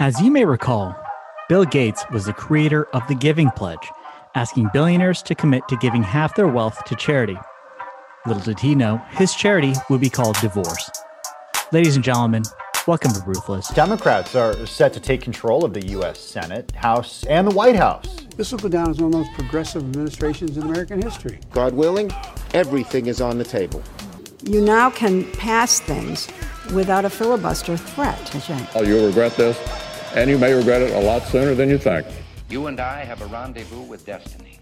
As you may recall, Bill Gates was the creator of the Giving Pledge, asking billionaires to commit to giving half their wealth to charity. Little did he know, his charity would be called divorce. Ladies and gentlemen, welcome to Ruthless. Democrats are set to take control of the U.S. Senate, House, and the White House. This will go down as one of the most progressive administrations in American history. God willing, everything is on the table. You now can pass things without a filibuster threat. Oh, you'll regret this, and you may regret it a lot sooner than you think. You and I have a rendezvous with destiny.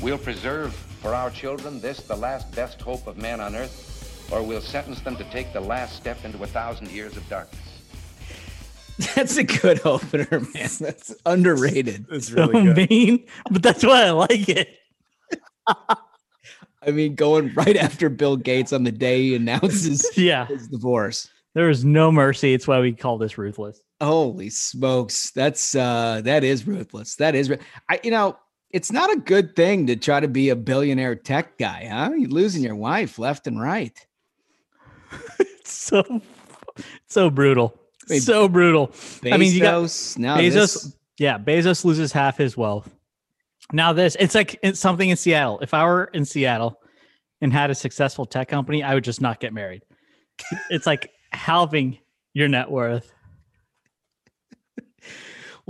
We'll preserve for our children this, the last best hope of man on earth, or we'll sentence them to take the last step into a thousand years of darkness. That's a good opener, man. That's underrated. It's so mean, but that's why I like it. I mean, going right after Bill Gates on the day he announces yeah. his divorce. There is no mercy. It's why we call this ruthless. Holy smokes. That's uh that is ruthless. That is I you know, it's not a good thing to try to be a billionaire tech guy, huh? You're losing your wife left and right. it's so so brutal. So brutal. Bezos, I mean, you got Bezos. This. Yeah, Bezos loses half his wealth. Now this, it's like it's something in Seattle. If I were in Seattle and had a successful tech company, I would just not get married. it's like halving your net worth.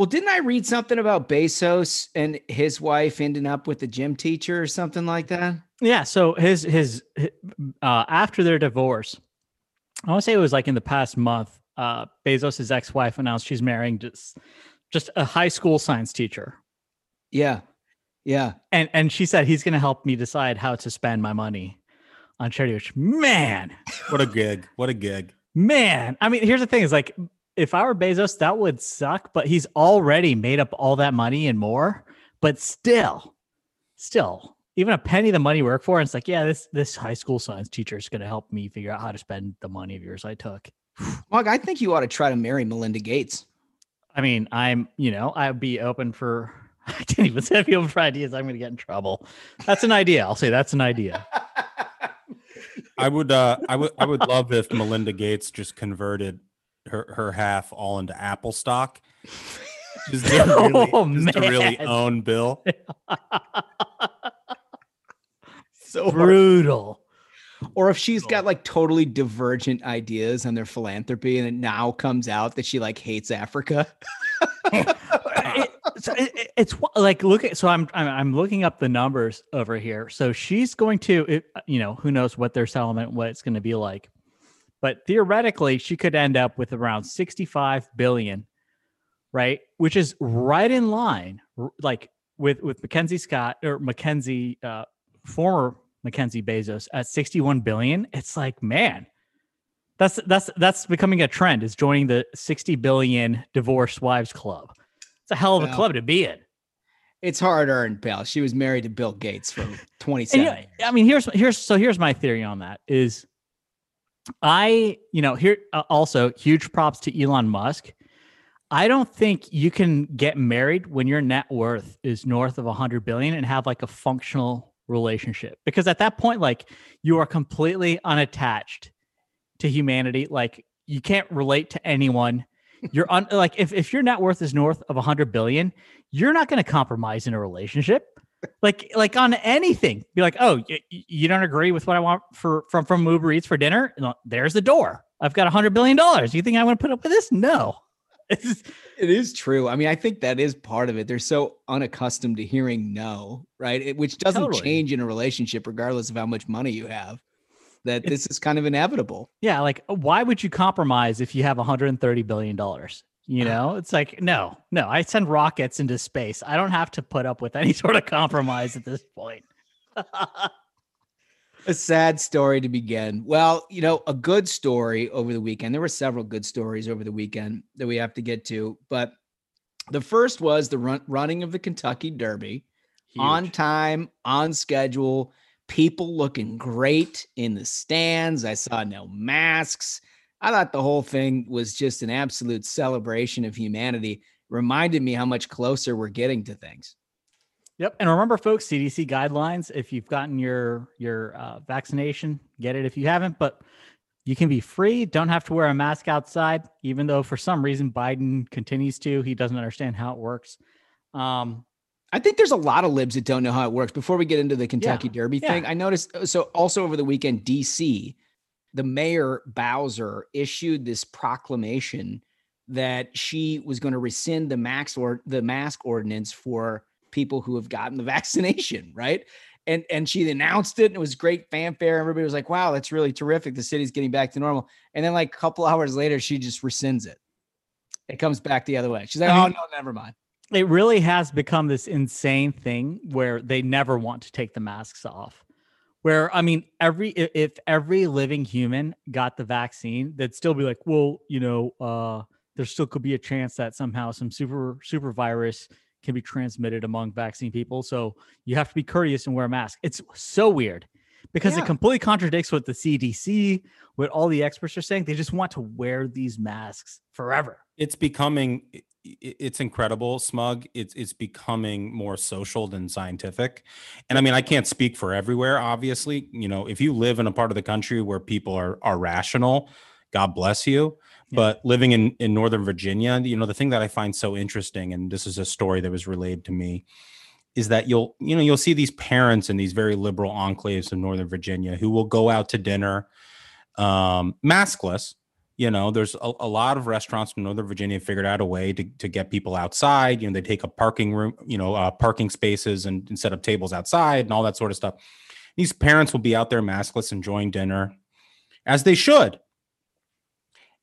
Well, didn't I read something about Bezos and his wife ending up with a gym teacher or something like that? Yeah. So his his uh, after their divorce, I want to say it was like in the past month. Uh, Bezos' ex-wife announced she's marrying just just a high school science teacher. Yeah. Yeah. And and she said he's going to help me decide how to spend my money on charity. Which man, what a gig! What a gig! Man, I mean, here's the thing: is like if I were Bezos, that would suck. But he's already made up all that money and more. But still, still, even a penny of the money work for, and it's like, yeah, this this high school science teacher is going to help me figure out how to spend the money of yours I took. Mark, I think you ought to try to marry Melinda Gates. I mean, I'm, you know, I'd be open for I didn't even say people for ideas. I'm going to get in trouble. That's an idea. I'll say that's an idea. I would, uh, I would, I would love if Melinda Gates just converted her her half all into Apple stock, just to really, oh, just to really own Bill. so brutal. Or if she's got like totally divergent ideas on their philanthropy, and it now comes out that she like hates Africa. so it, it's like look at so I'm, I'm I'm looking up the numbers over here. So she's going to it, you know who knows what their settlement what it's going to be like, but theoretically she could end up with around 65 billion, right? Which is right in line, like with with Mackenzie Scott or Mackenzie uh, former Mackenzie Bezos at 61 billion. It's like man. That's that's that's becoming a trend. Is joining the 60 billion divorced wives club. It's a hell of a well, club to be in. It's hard earned, pal. She was married to Bill Gates for 27 years. I mean, here's here's so here's my theory on that is I, you know, here uh, also huge props to Elon Musk. I don't think you can get married when your net worth is north of 100 billion and have like a functional relationship because at that point like you are completely unattached to humanity like you can't relate to anyone you're on like if, if your net worth is north of 100 billion, you're not going to compromise in a relationship. Like like on anything, be like, oh, you, you don't agree with what I want for from from Uber Eats for dinner? there's the door. I've got a hundred billion dollars. You think I want to put up with this? No. It's, it is true. I mean, I think that is part of it. They're so unaccustomed to hearing no, right? It, which doesn't totally. change in a relationship, regardless of how much money you have that this is kind of inevitable. Yeah, like why would you compromise if you have 130 billion dollars? You know, it's like no, no. I send rockets into space. I don't have to put up with any sort of compromise at this point. a sad story to begin. Well, you know, a good story over the weekend. There were several good stories over the weekend that we have to get to, but the first was the run- running of the Kentucky Derby Huge. on time, on schedule people looking great in the stands. I saw no masks. I thought the whole thing was just an absolute celebration of humanity. Reminded me how much closer we're getting to things. Yep, and remember, folks, CDC guidelines. If you've gotten your your uh, vaccination, get it. If you haven't, but You can be free, don't have to wear a mask outside, even though for some reason Biden continues to. He doesn't understand how it works. Um, I think there's a lot of libs that don't know how it works. Before we get into the Kentucky Yeah, Derby yeah. thing, I noticed uh, so also over the weekend, DC, the mayor Bowser issued this proclamation that she was going to rescind the max or the mask ordinance for people who have gotten the vaccination, right? And and she announced it and it was great fanfare. Everybody was like, wow, that's really terrific. The city's getting back to normal. And then like a couple hours later, she just rescinds it. It comes back the other way. She's like, oh no, never mind. it really has become this insane thing where they never want to take the masks off. Where I mean, every if every living human got the vaccine, they'd still be like, well, you know, uh, there still could be a chance that somehow some super super virus can be transmitted among vaccine people. So you have to be courteous and wear a mask. It's so weird because Yeah. it completely contradicts what the CDC, what all the experts are saying. They just want to wear these masks forever. It's becoming it's incredible smug. It's it's becoming more social than scientific. And i mean i can't speak for everywhere obviously. You know if you live in a part of the country where people are are rational god bless you. Yeah. but living in in northern virginia you know the thing that i find so interesting and this is a story that was relayed to me is that you'll you know you'll see these parents in these very liberal enclaves of northern virginia who will go out to dinner um maskless you know there's a, a lot of restaurants from northern virginia figured out a way to, to get people outside you know they take up parking room you know uh, parking spaces and, and set up tables outside and all that sort of stuff. These parents will be out there maskless enjoying dinner as they should.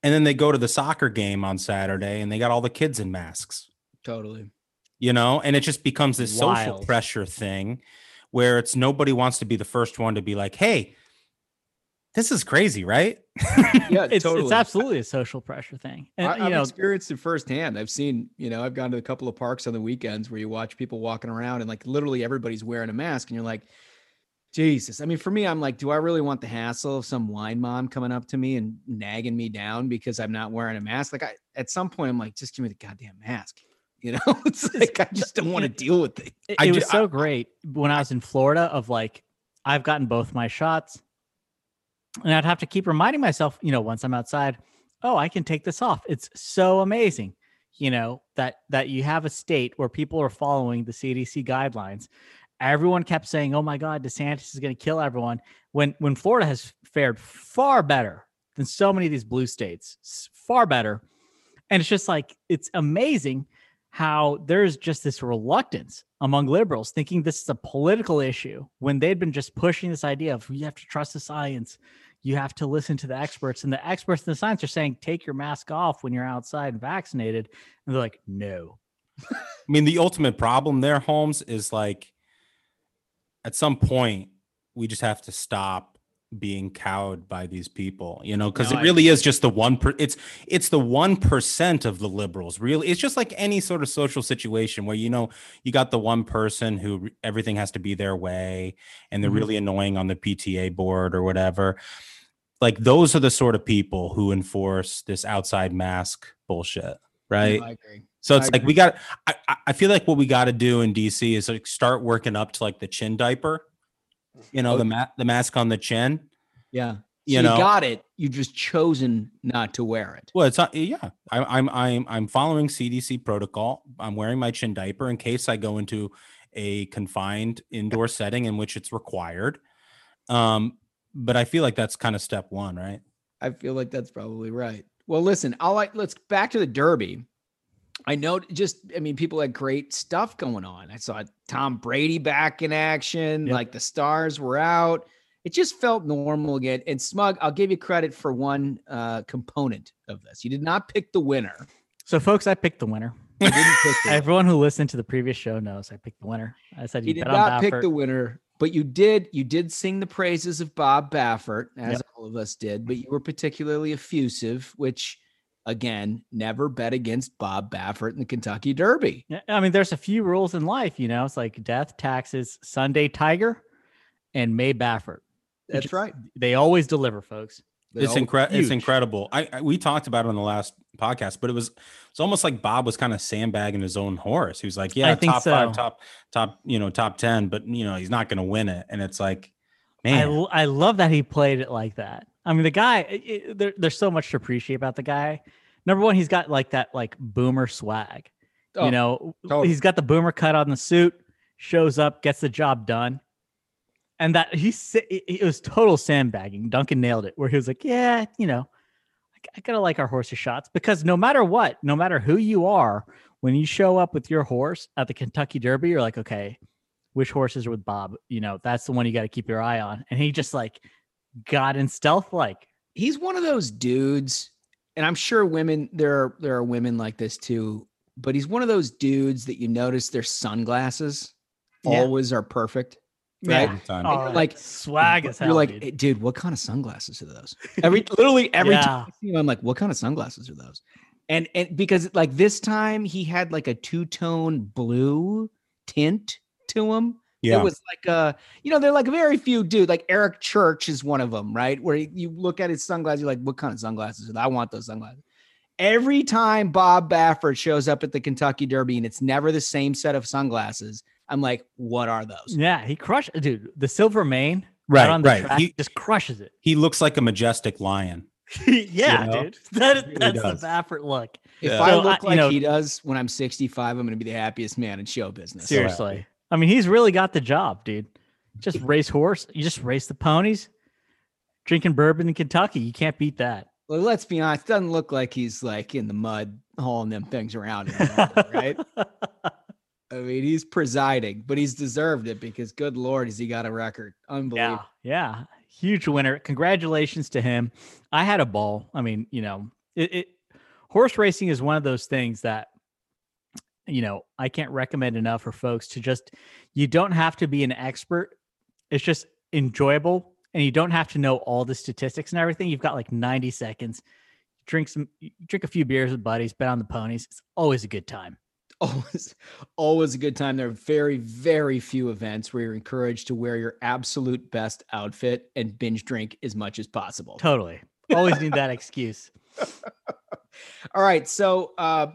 And then they go to the soccer game on saturday and they got all the kids in masks. Totally. you know and it just becomes this social pressure thing where it's nobody wants to be the first one to be like hey this is crazy right Yeah, It's totally. it's absolutely a social pressure thing. And I, you I've know, experienced it firsthand. I've seen, you know, I've gone to a couple of parks on the weekends where you watch people walking around and like literally everybody's wearing a mask, and you're like, Jesus. I mean, for me, I'm like, do I really want the hassle of some wine mom coming up to me and nagging me down because I'm not wearing a mask? Like, I at some point, I'm like, just give me the goddamn mask. You know, it's like I just don't want to deal with it. it, it ju- was so great when I was in Florida of like I've gotten both my shots. And I'd have to keep reminding myself, you know, once I'm outside, oh, I can take this off. It's so amazing, you know, that that you have a state where people are following the CDC guidelines. Everyone kept saying, "Oh my God, DeSantis is going to kill everyone." When when Florida has fared far better than so many of these blue states, far better, and it's just like it's amazing how there's just this reluctance among liberals thinking this is a political issue when they'd been just pushing this idea of you have to trust the science you have to listen to the experts and the experts in the science are saying take your mask off when you're outside and vaccinated and they're like no I mean, the ultimate problem there, Holmes, is like at some point we just have to stop being cowed by these people, you know, because No, it I really is just the one per it's it's the one percent of the liberals. Really, it's just like any sort of social situation where you know you got the one person who everything has to be their way and they're Mhm. really annoying on the PTA board or whatever. Like those are the sort of people who enforce this outside mask bullshit, right? I agree. So it's I like we got. I, I- feel like what we got to do in DC is like start working up to like the chin diaper. You know, the ma- the mask on the chin. Yeah. So You you, know. got it. You just chosen not to wear it. Well, it's not. Yeah, I, I'm I'm I'm following CDC protocol. I'm wearing my chin diaper in case I go into a confined indoor setting in which it's required. Um, but I feel like that's kind of step one, right? I feel like that's probably right. Well, listen, I'll like let's back to the Derby. I know just I mean people had great stuff going on. I saw Tom Brady back in action, Yep. like the stars were out. It just felt normal again. And Smug, I'll give you credit for one uh component of this. You did not pick the winner. so folks i picked the winner You didn't pick the winner. everyone who listened to the previous show knows i picked the winner i said you, You did bet not on pick the winner, but you did you did sing the praises of Bob Baffert, as Yep. all of us did, but mm-hmm. you were particularly effusive, which again, never bet against Bob Baffert in the Kentucky Derby. I mean, there's a few rules in life, you know. It's like death, taxes, Sunday Tiger, and May Baffert. That's Just- right. They always deliver, folks. They it's all- incredible. It's incredible. I, I we talked about it on the last podcast, but it was it's almost like Bob was kind of sandbagging his own horse. He was like, "Yeah, I think top so. five, top top, you know, top ten, but you know, he's not going to win it." And it's like, man, I, man, l- I love that he played it like that. I mean, the guy. It, it, there, there's so much to appreciate about the guy. Number one, he's got like that like boomer swag. Oh, you know, totally. he's got the boomer cut on the suit. Shows up, gets the job done, and that he it, it was total sandbagging. Duncan nailed it, where he was like, "Yeah, you know, I, I gotta like our horse's shots because no matter what, no matter who you are, when you show up with your horse at the Kentucky Derby, you're like, okay, which horses are with Bob? You know, that's the one you got to keep your eye on. And he just like got in stealth like. He's one of those dudes, and I'm sure women there are there are women like this too. But he's one of those dudes that you notice their sunglasses Yeah. always are perfect. Right? Every time. Oh, like swag as hell. You're like, dude. "Hey, dude, what kind of sunglasses are those? Every literally every Yeah. time I see him, I'm like, what kind of sunglasses are those? And and because like this time he had like a two-tone blue tint to him. Yeah. It was like uh, you know, they're like very few dude. Like Eric Church is one of them, right? Where you look at his sunglasses, you're like, what kind of sunglasses? are they? I want those sunglasses. Every time Bob Baffert shows up at the Kentucky Derby and it's never the same set of sunglasses, I'm like, what are those? yeah, he crushed, dude. The silver mane, Right, on the right. track, He- just crushes it. He looks like a majestic lion. yeah, You know? dude. That is, He really that's does. the Baffert look. If Yeah. I So, look I- you like know- he does when I'm 65, I'm going to be the happiest man in show business. Seriously. I mean, he's really got the job, dude. Just race horse. You just race the ponies, drinking bourbon in Kentucky. You can't beat that. Well, let's be honest. Doesn't look like he's like in the mud hauling them things around, anymore, right? I mean, he's presiding, but he's deserved it because good lord, has he got a record? Unbelievable. Yeah, yeah, huge winner. Congratulations to him. I had a ball. I mean, you know, it, it horse racing is one of those things that you know I can't recommend enough for folks to just. You don't have to be an expert. It's just enjoyable, and you don't have to know all the statistics and everything. You've got like ninety seconds. Drink some, drink a few beers with buddies, bet on the ponies. It's always a good time. Always, always a good time. There are very, very few events where you're encouraged to wear your absolute best outfit and binge drink as much as possible. Totally. Always need that excuse. All right. So uh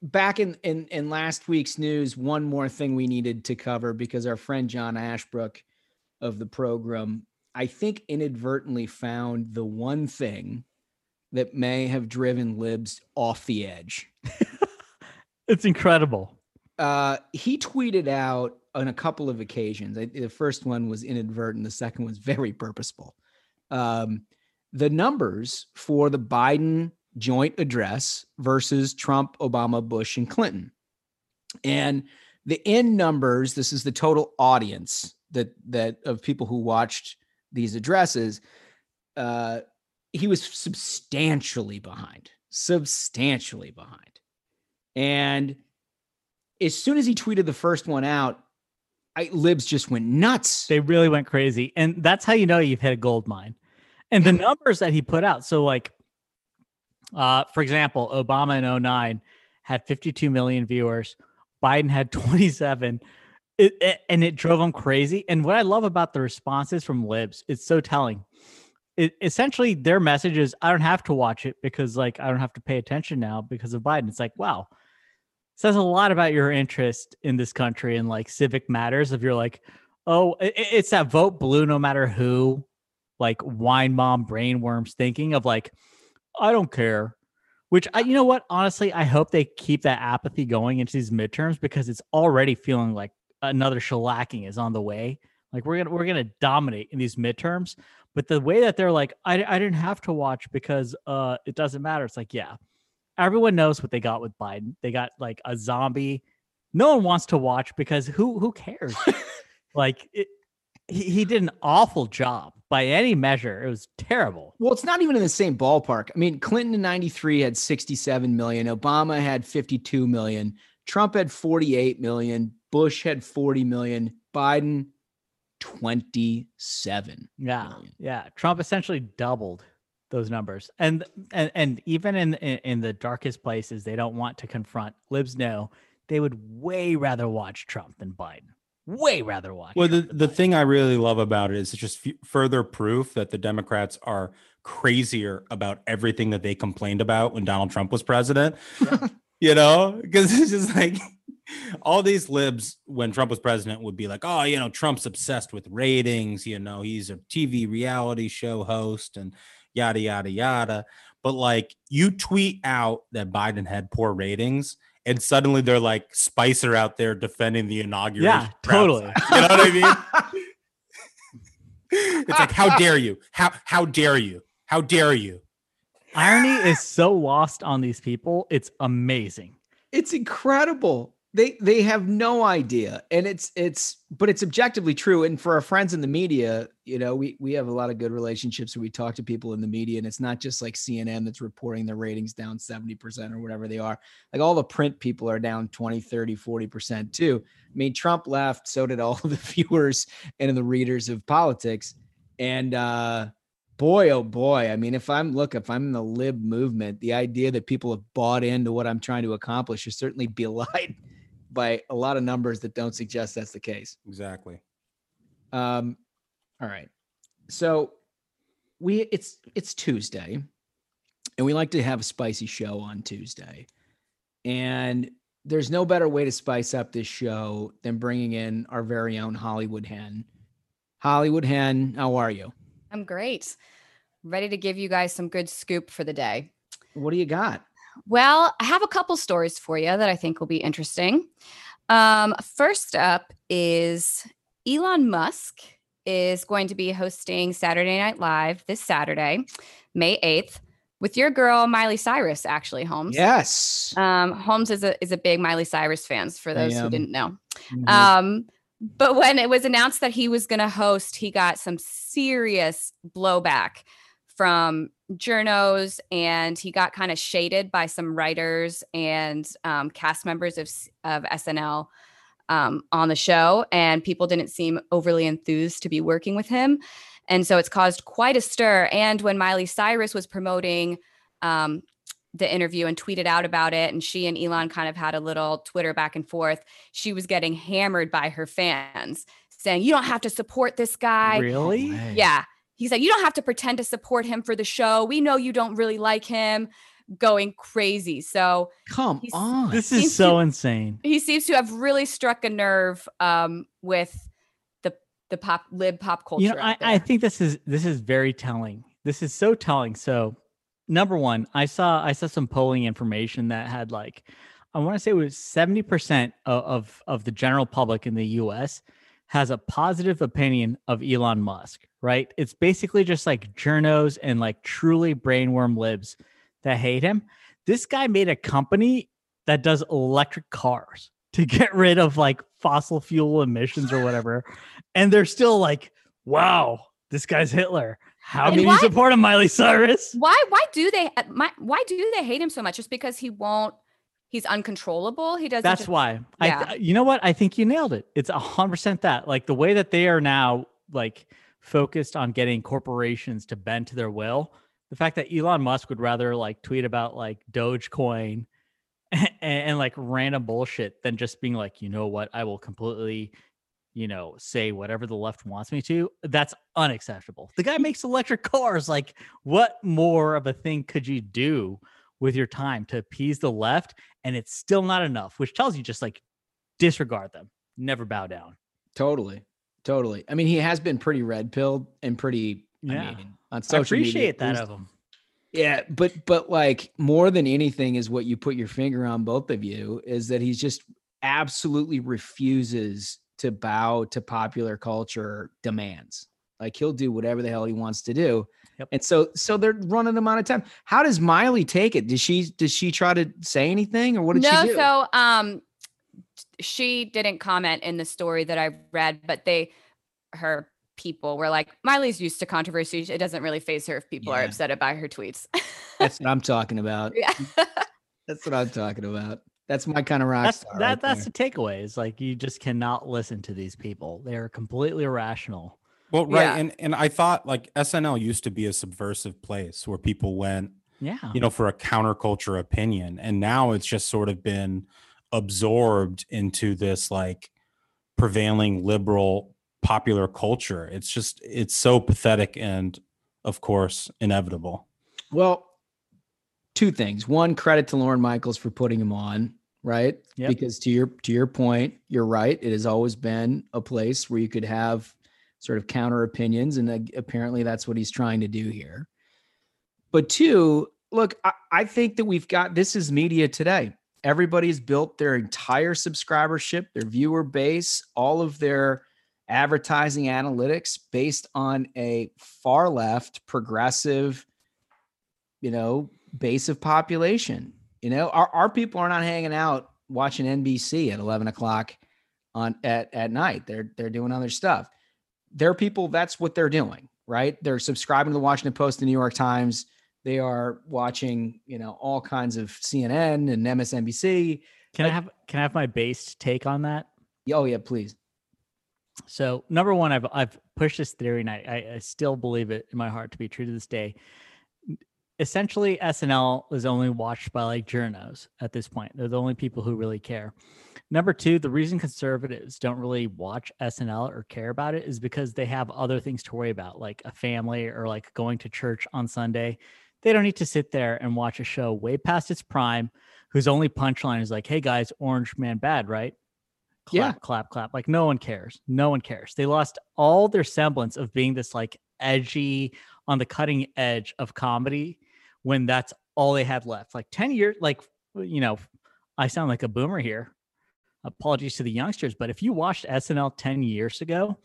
back in, in in last week's news, one more thing we needed to cover because our friend John Ashbrook of the program, I think inadvertently found the one thing that may have driven libs off the edge. It's incredible. Uh he tweeted out on a couple of occasions. I, the first one was inadvertent, the second was very purposeful. Um the numbers for the Biden joint address versus Trump, Obama, Bush, and Clinton. And the end numbers, this is the total audience that that of people who watched these addresses. Uh, he was substantially behind, substantially behind. And as soon as he tweeted the first one out, I, libs just went nuts. They really went crazy. And that's how you know you've hit a gold mine. And the numbers that he put out. So, like, uh, for example, Obama in 09 had 52 million viewers, Biden had 27. It, it- and it drove them crazy. And what I love about the responses from libs, it's so telling. It, essentially, their message is I don't have to watch it because, like, I don't have to pay attention now because of Biden. It's like, wow, says a lot about your interest in this country and like civic matters. If you're like, oh, it's that vote blue no matter who, like wine mom brainworms thinking of like, I don't care. Which I, you know what? Honestly, I hope they keep that apathy going into these midterms because it's already feeling like another shellacking is on the way. Like we're gonna we're gonna dominate in these midterms, but the way that they're like, I, I didn't have to watch because uh it doesn't matter. It's like, yeah, everyone knows what they got with Biden. They got like a zombie. No one wants to watch because who who cares? like it, he, he did an awful job by any measure. It was terrible. Well, it's not even in the same ballpark. I mean, Clinton in 93 had 67 million, Obama had 52 million, Trump had 48 million, Bush had 40 million, Biden 27. Yeah, million. yeah. Trump essentially doubled those numbers, and and and even in, in in the darkest places, they don't want to confront. Libs know they would way rather watch Trump than Biden. Way rather watch. Well, the, Trump than the Biden. thing I really love about it is it's just f- further proof that the Democrats are crazier about everything that they complained about when Donald Trump was president. you know, because it's just like all these libs when Trump was president would be like, oh, you know, Trump's obsessed with ratings. You know, he's a TV reality show host and yada yada yada. But like you tweet out that Biden had poor ratings, and suddenly they're like Spicer out there defending the inauguration. Yeah, totally. You know what I mean? it's like, how dare you? How how dare you? How dare you? Irony is so lost on these people. It's amazing. It's incredible. They they have no idea. And it's it's but it's objectively true. And for our friends in the media, you know, we we have a lot of good relationships where we talk to people in the media and it's not just like CNN that's reporting their ratings down 70% or whatever they are. Like all the print people are down 20, 30, 40% too. I mean, Trump left, so did all the viewers and the readers of politics. And uh boy, oh boy. I mean, if I'm look, if I'm in the lib movement, the idea that people have bought into what I'm trying to accomplish is certainly belied by a lot of numbers that don't suggest that's the case. Exactly. Um, all right. So we it's it's Tuesday, and we like to have a spicy show on Tuesday. And there's no better way to spice up this show than bringing in our very own Hollywood Hen. Hollywood Hen, how are you? I'm great. Ready to give you guys some good scoop for the day. What do you got? Well, I have a couple stories for you that I think will be interesting. Um, first up is Elon Musk is going to be hosting Saturday Night Live this Saturday, May 8th, with your girl Miley Cyrus, actually, Holmes. Yes. Um, Holmes is a is a big Miley Cyrus fans for those who didn't know. Mm-hmm. Um, but when it was announced that he was going to host, he got some serious blowback from journos and he got kind of shaded by some writers and um, cast members of, of SNL um, on the show. And people didn't seem overly enthused to be working with him. And so it's caused quite a stir. And when Miley Cyrus was promoting um, the interview and tweeted out about it, and she and Elon kind of had a little Twitter back and forth, she was getting hammered by her fans saying, You don't have to support this guy. Really? Yeah he said, You don't have to pretend to support him for the show. We know you don't really like him. Going crazy. So come on. This is so to, insane. He seems to have really struck a nerve um, with the the pop lib pop culture. You know, I, I think this is this is very telling. This is so telling. So number one, I saw I saw some polling information that had like I want to say it was 70% of, of, of the general public in the US has a positive opinion of Elon Musk right? It's basically just like journos and like truly brainworm libs that hate him. This guy made a company that does electric cars to get rid of like fossil fuel emissions or whatever. and they're still like, wow, this guy's Hitler. How can you support him, Miley Cyrus? Why why do they uh, my, why do they hate him so much? Just because he won't he's uncontrollable. He doesn't. That's just, why. Yeah. I, you know what? I think you nailed it. It's a hundred percent that. Like the way that they are now, like focused on getting corporations to bend to their will. The fact that Elon Musk would rather like tweet about like Dogecoin and, and like random bullshit than just being like, you know what, I will completely, you know, say whatever the left wants me to. That's unacceptable. The guy makes electric cars. Like, what more of a thing could you do with your time to appease the left? And it's still not enough, which tells you just like disregard them, never bow down. Totally. Totally. I mean, he has been pretty red pilled and pretty. Yeah. I mean, on social I appreciate media, that of him. Yeah, but but like more than anything is what you put your finger on both of you is that he's just absolutely refuses to bow to popular culture demands. Like he'll do whatever the hell he wants to do. Yep. And so so they're running him out of time. How does Miley take it? Does she does she try to say anything or what did no, she do? No, so um she didn't comment in the story that I read, but they, her people were like, Miley's used to controversy. It doesn't really faze her if people yeah. are upset about her tweets. That's what I'm talking about. Yeah. that's what I'm talking about. That's my kind of rock that's, star. That, right that's the takeaway. Is like you just cannot listen to these people. They are completely irrational. Well, right, yeah. and and I thought like SNL used to be a subversive place where people went, yeah, you know, for a counterculture opinion, and now it's just sort of been absorbed into this like prevailing liberal popular culture. It's just it's so pathetic and of course inevitable. Well, two things. One, credit to Lorne Michaels for putting him on, right? Yep. Because to your to your point, you're right. It has always been a place where you could have sort of counter opinions, and apparently that's what he's trying to do here. But two, look, I, I think that we've got this is media today. Everybody's built their entire subscribership, their viewer base, all of their advertising analytics based on a far left progressive, you know, base of population. You know, our, our people are not hanging out watching NBC at 11 o'clock on at, at night. They're they're doing other stuff. Their people that's what they're doing, right? They're subscribing to the Washington Post, the New York Times. They are watching, you know, all kinds of CNN and MSNBC. Can I have can I have my based take on that? Oh yeah, please. So number one, I've I've pushed this theory, and I, I still believe it in my heart to be true to this day. Essentially, SNL is only watched by like journos at this point. They're the only people who really care. Number two, the reason conservatives don't really watch SNL or care about it is because they have other things to worry about, like a family or like going to church on Sunday. They don't need to sit there and watch a show way past its prime, whose only punchline is like, "Hey guys, Orange Man bad, right?" Clap, Yeah. clap, clap. Like no one cares. No one cares. They lost all their semblance of being this like edgy, on the cutting edge of comedy when that's all they had left. Like 10 years, like, you know, I sound like a boomer here. Apologies to the youngsters, but if you watched SNL 10 years ago,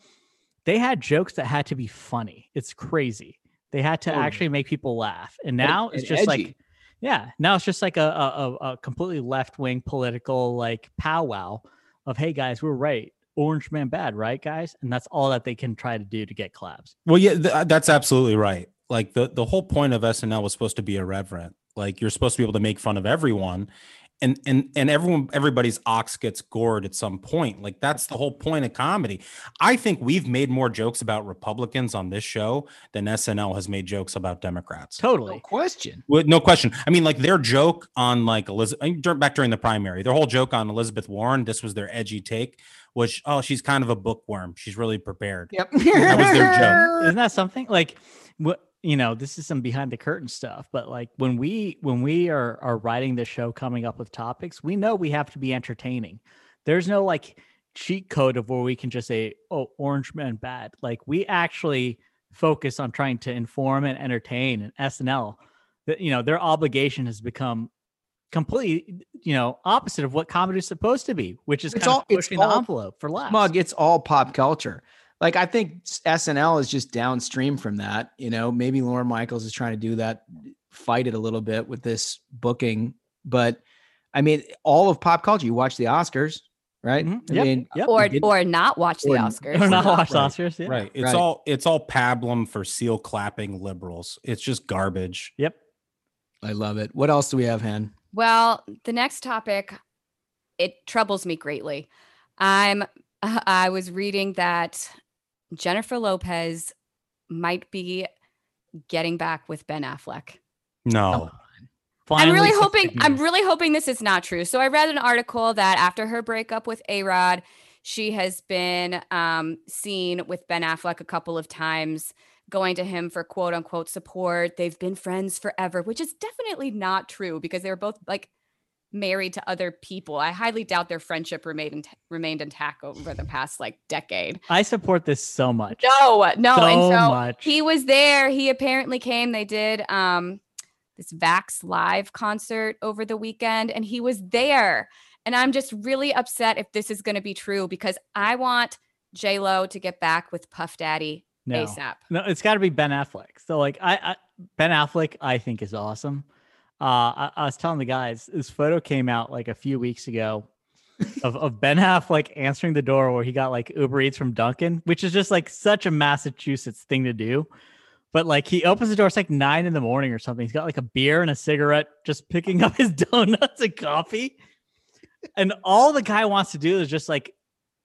they had jokes that had to be funny. It's crazy. They had to Totally. actually make people laugh. And And- now it's and just like, yeah, now it's just like a, a, a- a completely left wing political like powwow of, hey guys, we're right. Orange man bad, right, guys? And that's all that they can try to do to get claps. Well, yeah, th- that's absolutely right. Like the the whole point of SNL was supposed to be irreverent. Like you're supposed to be able to make fun of everyone, and and and everyone everybody's ox gets gored at some point. Like that's the whole point of comedy. I think we've made more jokes about Republicans on this show than SNL has made jokes about Democrats. Totally. No question. With no question. I mean, like their joke on like Elizabeth back during the primary, their whole joke on Elizabeth Warren. This was their edgy take, which oh, she's kind of a bookworm. She's really prepared. Yep. That was their joke. Isn't that something like what you know? This is some behind the curtain stuff, but like when we when we are are writing the show, coming up with topics, we know we have to be entertaining. There's no like cheat code of where we can just say, "Oh, Orange Man bad." Like we actually focus on trying to inform and entertain. And SNL, that you know, their obligation has become completely, you know, opposite of what comedy is supposed to be, which is It's kind all- pushing the envelope for laughs. Mug, it's all pop culture. Like I think SNL is just downstream from that. You know, maybe Lorne Michaels is trying to do that, fight it a little bit with this booking. But I mean, all of pop culture. You watch the Oscars, right? Mhm. I Yep, mean, yep. or or not watch the Oscars. or not watch the Right. Oscars. Yeah. Right. It's Right. all it's all pablum for seal clapping liberals. It's just garbage. Yep. I love it. What else do we have, Han? Well, the next topic it troubles me greatly. I'm I was reading that Jennifer Lopez might be getting back with Ben Affleck. No. I'm really hoping good I'm really hoping this is not true. So I read an article that after her breakup with A-Rod, she has been um, seen with Ben Affleck a couple of times, going to him for quote unquote support. They've been friends forever, which is definitely not true because they were both like married to other people. I highly doubt their friendship remained remained intact over the past like decade. I support this so much. No, no. and So so much. he was there. He apparently came. They did um this Vax live concert over the weekend, and he was there. And I'm just really upset if this is going to be true because I want J Lo to get back with Puff Daddy No. ASAP. No, it's got to be Ben Affleck. So like I, I Ben Affleck, I think is awesome. Uh, I, I was telling the guys this photo came out like a few weeks ago of, of Ben Affleck answering the door where he got like Uber Eats from Dunkin', which is just like such a Massachusetts thing to do. But like he opens the door, it's like nine in the morning or something. He's got like a beer and a cigarette, just picking up his donuts and coffee. And all the guy wants to do is just like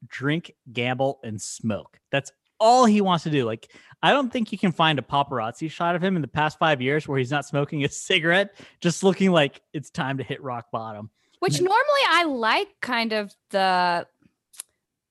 drink, gamble, and smoke. That's all he wants to do. Like, I don't think you can find a paparazzi shot of him in the past five years where he's not smoking a cigarette, just looking like it's time to hit rock bottom. Which normally I like kind of the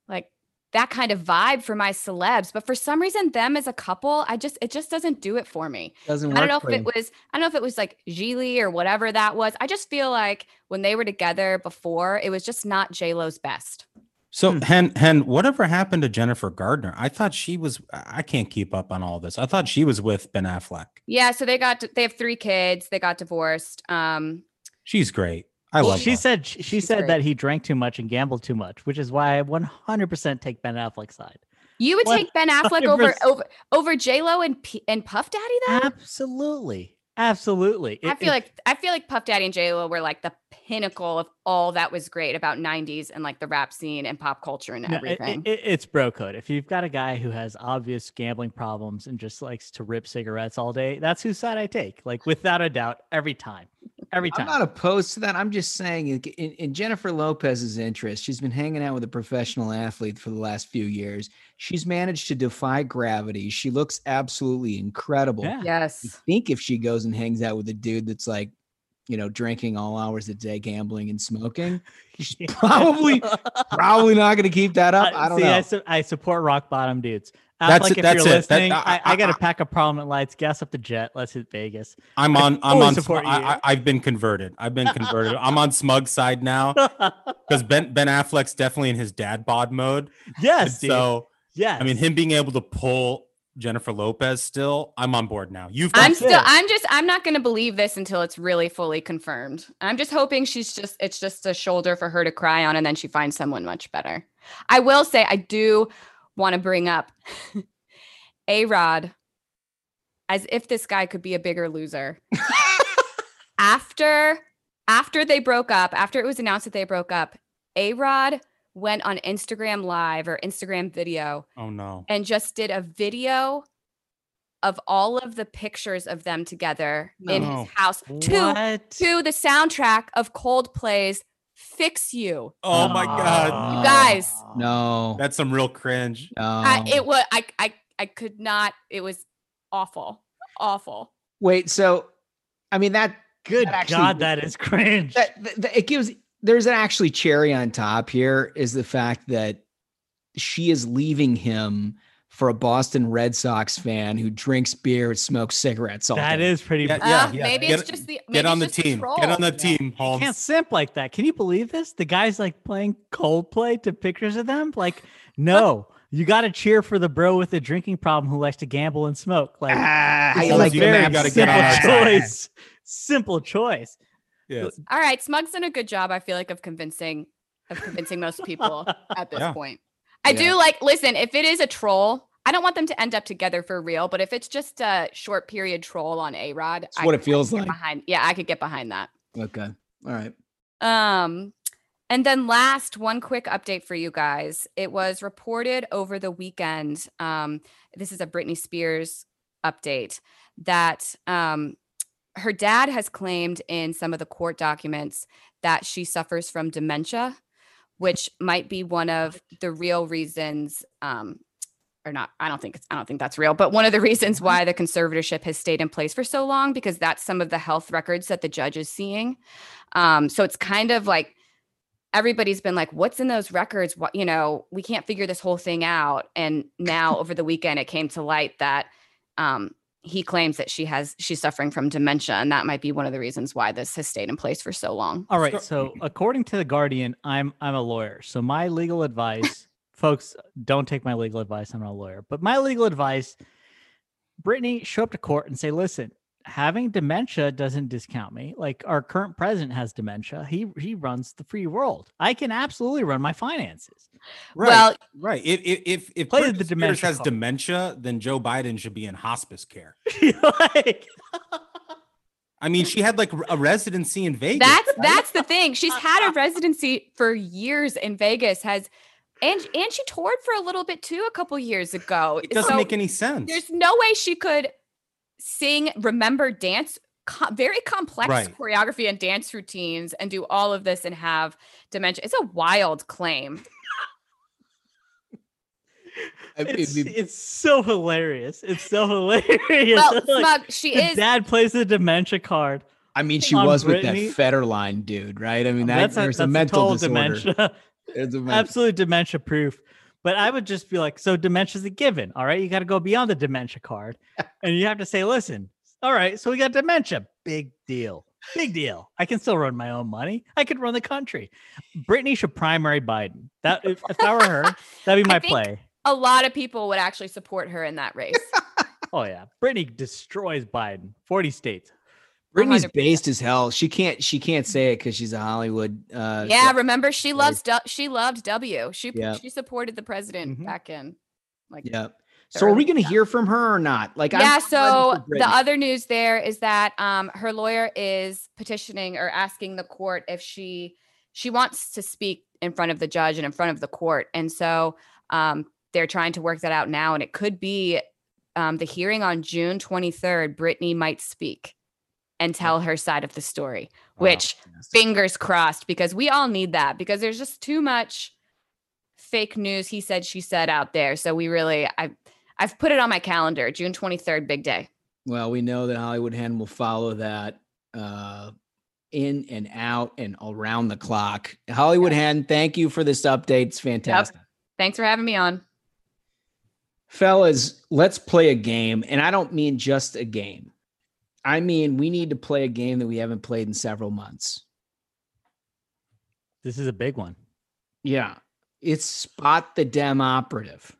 like that kind of vibe for my celebs, but for some reason them as a couple, I just it just doesn't do it for me. Doesn't I don't know if it was I don't know if it was like Gigli or whatever that was. I just feel like when they were together before, it was just not J Lo's best. So hmm. Hen Hen, whatever happened to Jennifer Gardner? I thought she was. I can't keep up on all this. I thought she was with Ben Affleck. Yeah, so they got they have three kids. They got divorced. Um, she's great. I well, love. She her. said she she's said great. that he drank too much and gambled too much, which is why I 100% take Ben Affleck's side. You would 100%. take Ben Affleck over over over J Lo and P- and Puff Daddy though. Absolutely. Absolutely. I feel it, like I feel like Puff Daddy and J Lo were like the pinnacle of all that was great about 90s and like the rap scene and pop culture and everything. No, it, it, it's bro code. If you've got a guy who has obvious gambling problems and just likes to rip cigarettes all day, that's whose side I take. Like without a doubt, every time. Every time. I'm not opposed to that. I'm just saying in, in Jennifer Lopez's interest, she's been hanging out with a professional athlete for the last few years. She's managed to defy gravity. She looks absolutely incredible. Yeah. Yes. I think if she goes and hangs out with a dude that's like you know, drinking all hours a day, gambling and smoking. She's probably probably not going to keep that up. I don't See, know. I, su- I support rock bottom dudes. That's like if that's you're it. listening, that, I, I, I, got a pack of prominent lights. Gas up the jet. Let's hit Vegas. I'm on. I'm on. Support I, have been converted. I've been converted. I'm on smug side now because Ben Ben Affleck's definitely in his dad bod mode. Yes. So yeah, I mean him being able to pull Jennifer Lopez still, I'm on board now. You've I'm still it. I'm just I'm not going to believe this until it's really fully confirmed. I'm just hoping she's just it's just a shoulder for her to cry on and then she finds someone much better. I will say I do want to bring up A-Rod as if this guy could be a bigger loser. after after they broke up, after it was announced that they broke up, A-Rod went on Instagram live or Instagram video. Oh no. And just did a video of all of the pictures of them together no. in his house to, to the soundtrack of Coldplay's Fix You. Oh my god. You guys. No. That's some real cringe. No. I, it was I I I could not it was awful. Awful. Wait, so I mean that good that actually, god that is cringe. That, that, it gives there's an actually cherry on top here is the fact that she is leaving him for a Boston Red Sox fan who drinks beer and smokes cigarettes all That day. is pretty. Yeah, uh, yeah, Maybe get, it's just the get on the team. Get on the team. Holmes. You can't simp like that. Can you believe this? The guy's like playing Coldplay to pictures of them. Like, no, you got to cheer for the bro with a drinking problem who likes to gamble and smoke. Like, ah, like very simple choice. Simple choice. Yes. All right, Smug's done a good job. I feel like of convincing of convincing most people at this yeah. point. I do like listen, if it is a troll, I don't want them to end up together for real, but if it's just a short period troll on A Rod, what it feels like. Behind, yeah, I could get behind that. Okay. All right. Um, and then last, one quick update for you guys. It was reported over the weekend. Um, this is a Britney Spears update that um her dad has claimed in some of the court documents that she suffers from dementia, which might be one of the real reasons um, or not i don't think it's i don't think that's real but one of the reasons why the conservatorship has stayed in place for so long because that's some of the health records that the judge is seeing. Um, so it's kind of like everybody's been like what's in those records? What you know we can't figure this whole thing out. And now over the weekend it came to light that um, he claims that she has she's suffering from dementia and that might be one of the reasons why this has stayed in place for so long. All right so according to the guardian i'm i'm a lawyer. So my legal advice folks don't take my legal advice i'm not a lawyer. But my legal advice britney show up to court and say listen having dementia doesn't discount me. Like our current president has dementia. He he runs the free world. I can absolutely run my finances. Right. Well, right. If if if play the dementia has card. dementia, then Joe Biden should be in hospice care. like, I mean, she had like a residency in Vegas. That's right? that's the thing. She's had a residency for years in Vegas. Has and and she toured for a little bit too a couple years ago. It doesn't so make any sense. There's no way she could sing, remember, dance, co- very complex right. choreography and dance routines, and do all of this and have dementia. It's a wild claim. It's, it's, so hilarious. It's so hilarious. Well, like, Smug, she is. Dad plays the dementia card. I mean, she was Britney. with that Federline dude, right? I mean, um, that, that's a, there's that's a mental disorder. Dementia. It's a Absolute dementia proof. But I would just be like, so dementia's a given. All right. You got to go beyond the dementia card. and you have to say, listen, all right, so we got dementia. Big deal. Big deal. I can still run my own money. I could run the country. Britney should primary Biden. That if, if that were her, that'd be my play. A lot of people would actually support her in that race. oh yeah, Britney destroys Biden. Forty states. Britney's 100%. based as hell. She can't. She can't say it because she's a Hollywood. Uh, yeah, remember she loves. she loved W. She she supported the president mm-hmm. back in. Like yeah. So are we going to hear from her or not? Like, yeah. I'm so the other news there is that um, her lawyer is petitioning or asking the court if she she wants to speak in front of the judge and in front of the court, and so um, they're trying to work that out now. And it could be um, the hearing on June 23rd. Brittany might speak and tell her side of the story, which yes. fingers crossed because we all need that because there's just too much fake news. He said, she said out there. So we really, I I've put it on my calendar, June 23rd, big day. Well, we know that Hollywood Hen will follow that uh, in and out and around the clock. Hollywood yep. Hen, thank you for this update. It's fantastic. Yep. Thanks for having me on. Fellas, let's play a game. And I don't mean just a game. I mean, we need to play a game that we haven't played in several months. This is a big one. Yeah. It's Spot the Dem Operative.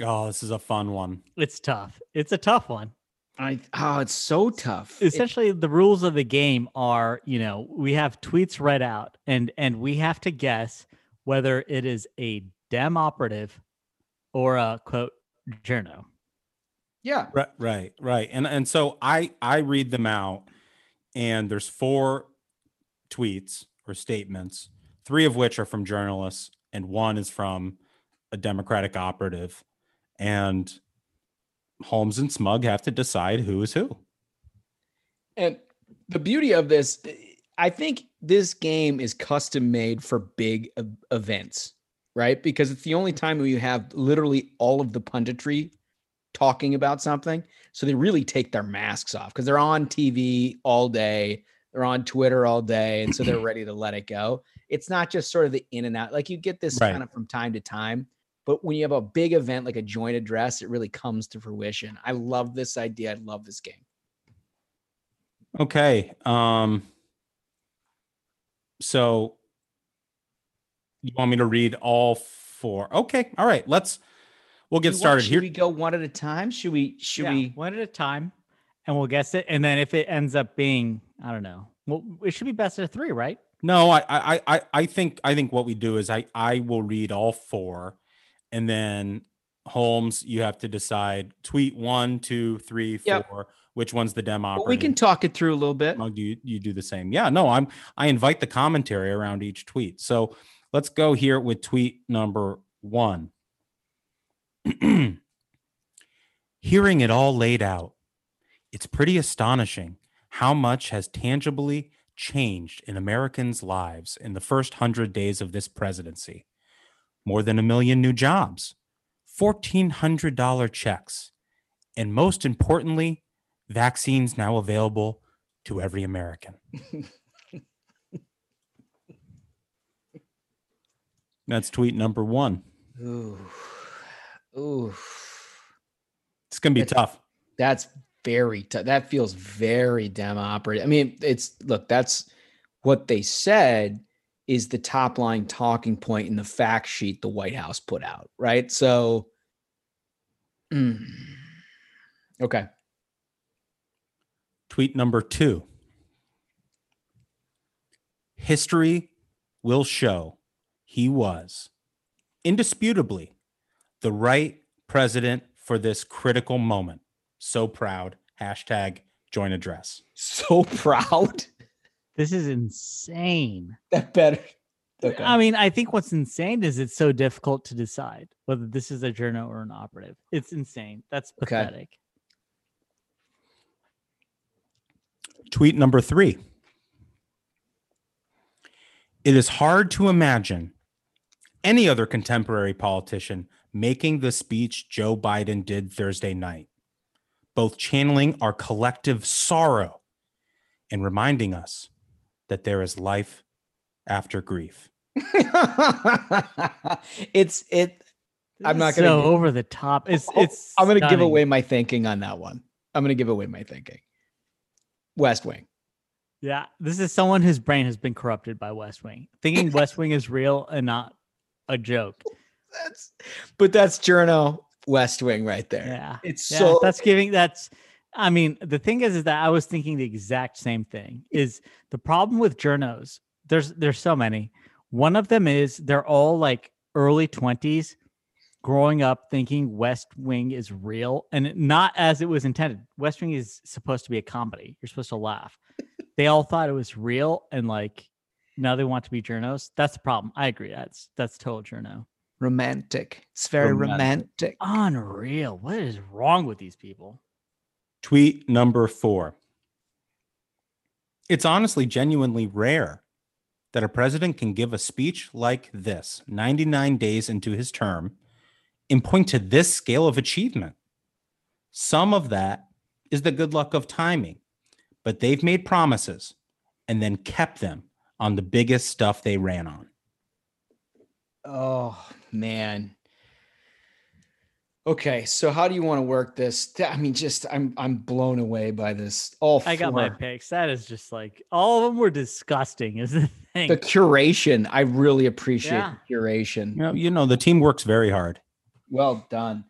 Oh, this is a fun one. It's tough. It's a tough one. I oh, it's so tough. Essentially, it, the rules of the game are, you know, we have tweets read out, and and we have to guess whether it is a dem operative or a quote journo. Yeah. Right, right, right. And and so I I read them out, and there's four tweets or statements, three of which are from journalists, and one is from a Democratic operative and Holmes and Smug have to decide who is who. And the beauty of this, I think this game is custom made for big events, right? Because it's the only time where you have literally all of the punditry talking about something. So they really take their masks off because they're on TV all day, they're on Twitter all day, and so they're ready to let it go. It's not just sort of the in and out. Like you get this right. kind of from time to time, but when you have a big event like a joint address, it really comes to fruition. I love this idea. I love this game. Okay. Um, so you want me to read all four? Okay. All right. Let's we'll get started should here. we go one at a time? Should we should yeah, we one at a time and we'll guess it. And then if it ends up being, I don't know. Well, it should be best of three, right? No, I I I I think I think what we do is I I will read all four and then Holmes, you have to decide tweet one, two, three, four. Yep. Which one's the demo? Well, we can talk it through a little bit. Do you, you do the same? Yeah, no, I'm I invite the commentary around each tweet. So let's go here with tweet number one. Hearing it all laid out, it's pretty astonishing how much has tangibly changed in Americans' lives in the first hundred days of this presidency more than a million new jobs, $1,400 checks, and most importantly, vaccines now available to every American. That's tweet number one. Ooh. Ooh. It's going to be that's, tough. That's very tough. That feels very dem operative. I mean, it's look, that's what they said is the top line talking point in the fact sheet the White House put out, right? So, mm, okay. Tweet number two History will show he was indisputably the right president for this critical moment. So proud. Hashtag join address. So proud. This is insane. That better. Okay. I mean, I think what's insane is it's so difficult to decide whether this is a journal or an operative. It's insane. That's pathetic. Okay. Tweet number three. It is hard to imagine any other contemporary politician making the speech Joe Biden did Thursday night, both channeling our collective sorrow and reminding us that there is life after grief. it's it. I'm not going to so over the top. Oh, it's oh, it's. I'm going to give away my thinking on that one. I'm going to give away my thinking. West Wing. Yeah, this is someone whose brain has been corrupted by West Wing, thinking West Wing is real and not a joke. That's, but that's Journo West Wing right there. Yeah, it's yeah, so that's giving that's. I mean, the thing is, is that I was thinking the exact same thing. Is the problem with journos? There's there's so many. One of them is they're all like early twenties, growing up thinking West Wing is real and not as it was intended. West Wing is supposed to be a comedy. You're supposed to laugh. they all thought it was real and like now they want to be journos. That's the problem. I agree. That's that's total journo. Romantic. It's very romantic. romantic. Unreal. What is wrong with these people? Tweet number four. It's honestly genuinely rare that a president can give a speech like this 99 days into his term and point to this scale of achievement. Some of that is the good luck of timing, but they've made promises and then kept them on the biggest stuff they ran on. Oh, man. Okay, so how do you want to work this? I mean, just I'm I'm blown away by this. All I got my picks. That is just like all of them were disgusting. Is the thing. The curation, I really appreciate yeah. the curation. You know, you know, the team works very hard. Well done.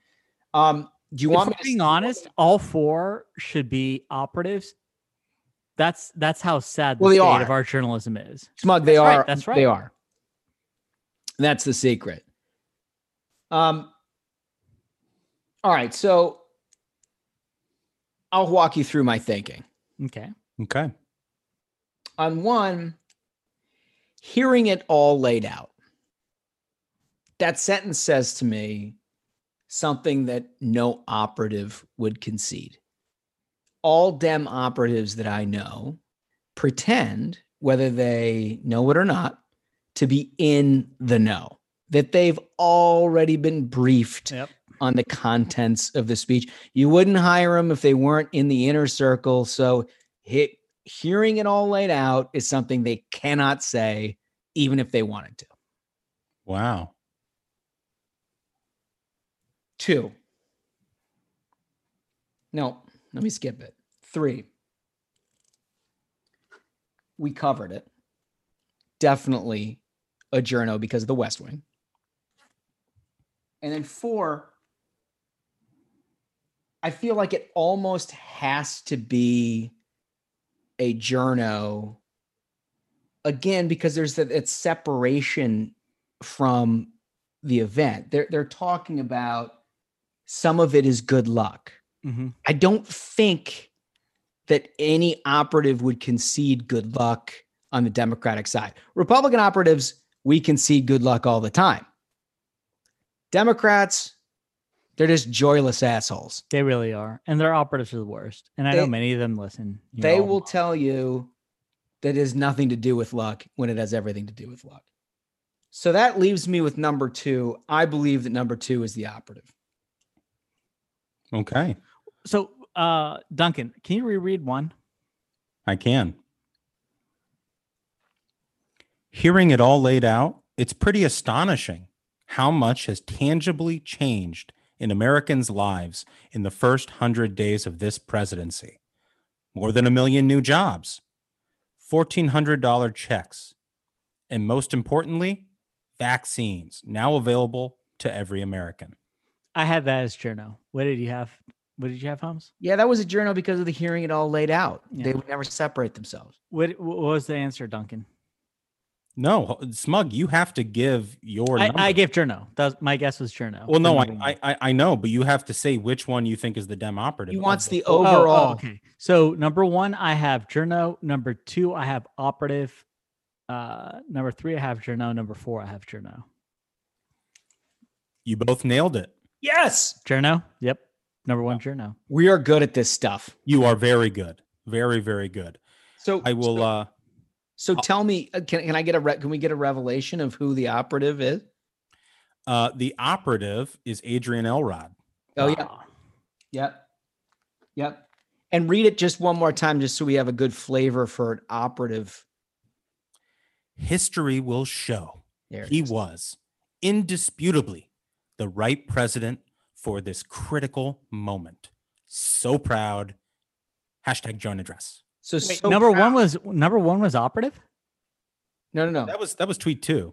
Um, do you if want me being honest? All four should be operatives. That's that's how sad the well, state are. of our journalism is. Smug, they that's are. Right, that's right. They are. That's the secret. Um, all right. So I'll walk you through my thinking. Okay. Okay. On one, hearing it all laid out, that sentence says to me something that no operative would concede. All Dem operatives that I know pretend, whether they know it or not, to be in the know, that they've already been briefed yep on the contents of the speech. You wouldn't hire them if they weren't in the inner circle. So hit, hearing it all laid out is something they cannot say, even if they wanted to. Wow. Two. No, let me skip it. Three. We covered it. Definitely a journo because of the West Wing. And then four, I feel like it almost has to be a journo again because there's that separation from the event. They're they're talking about some of it is good luck. Mm-hmm. I don't think that any operative would concede good luck on the Democratic side. Republican operatives, we concede good luck all the time. Democrats, they're just joyless assholes. They really are. And their operatives are the worst. And I they, know many of them listen. They know, will tell you that it has nothing to do with luck when it has everything to do with luck. So that leaves me with number two. I believe that number two is the operative. Okay. So, uh, Duncan, can you reread one? I can. Hearing it all laid out, it's pretty astonishing how much has tangibly changed in Americans' lives in the first 100 days of this presidency. More than a million new jobs, $1,400 checks, and most importantly, vaccines now available to every American. I had that as journal. What did you have? What did you have, Holmes? Yeah, that was a journal because of the hearing it all laid out. Yeah. They would never separate themselves. What, what was the answer, Duncan? No, Smug, you have to give your. I, I gave journo. That my guess was journo. Well, no, I, I I know, but you have to say which one you think is the dem operative. He wants the overall. Oh, oh, okay, so number one, I have journo. Number two, I have operative. Uh, number three, I have journo. Number four, I have journo. You both nailed it. Yes, journo. Yep, number one, journo. We are good at this stuff. You are very good, very very good. So I will. So- uh so tell me, uh, can, can I get a re- can we get a revelation of who the operative is? Uh, the operative is Adrian Elrod. Oh yeah, yep, yep. And read it just one more time, just so we have a good flavor for an operative. History will show he is. was indisputably the right president for this critical moment. So proud. Hashtag join address. So, Wait, so number proud. one was number one was operative. no, no, no. That was that was tweet two.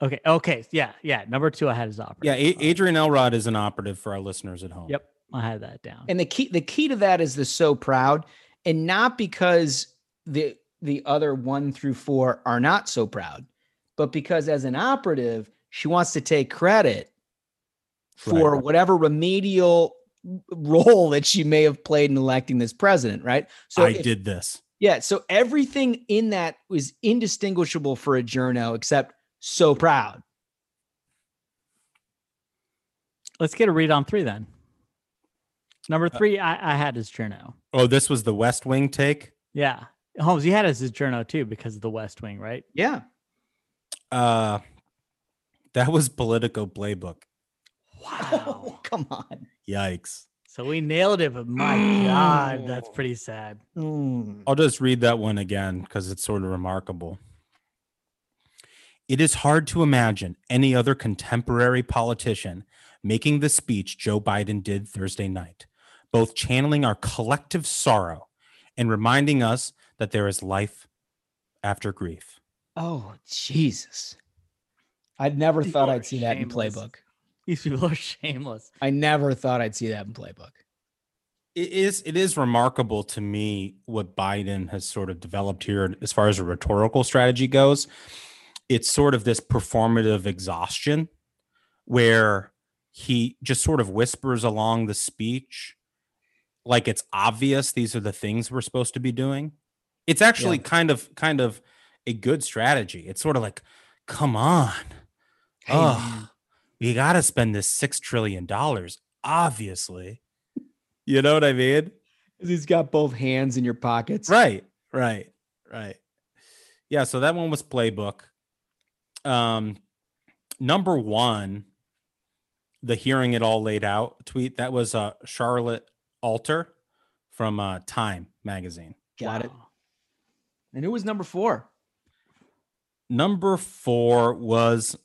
Okay. Okay. Yeah. Yeah. Number two, I had as operative. Yeah, A- Adrian Elrod is an operative for our listeners at home. Yep. I had that down. And the key the key to that is the so proud, and not because the the other one through four are not so proud, but because as an operative, she wants to take credit for Right. whatever remedial role that she may have played in electing this president, right? So I if- did this. Yeah, so everything in that was indistinguishable for a journo except so proud. Let's get a read on three then. Number three, I, I had as journo. Oh, this was the West Wing take. Yeah. Holmes, you had as his journo too because of the West Wing, right? Yeah. Uh that was Politico playbook. Wow. come on. Yikes. so we nailed it, but my God, that's mm. pretty sad. Mm. I'll just read that one again because it's sort of remarkable. It is hard to imagine any other contemporary politician making the speech Joe Biden did Thursday night, both channeling our collective sorrow and reminding us that there is life after grief. Oh, Jesus. I'd never thought I'd see that in shameless. playbook. These people are shameless. I never thought I'd see that in playbook. It is it is remarkable to me what Biden has sort of developed here as far as a rhetorical strategy goes. It's sort of this performative exhaustion where he just sort of whispers along the speech like it's obvious these are the things we're supposed to be doing. It's actually Yeah. kind of kind of a good strategy. It's sort of like come on. Hey, oh, man. We got to spend this 6 trillion dollars obviously. You know what I mean? He's got both hands in your pockets. Right, right, right. Yeah, so that one was playbook. Um number 1 the hearing it all laid out tweet that was uh Charlotte Alter from uh Time magazine. Got it. And who was number four? Number 4 was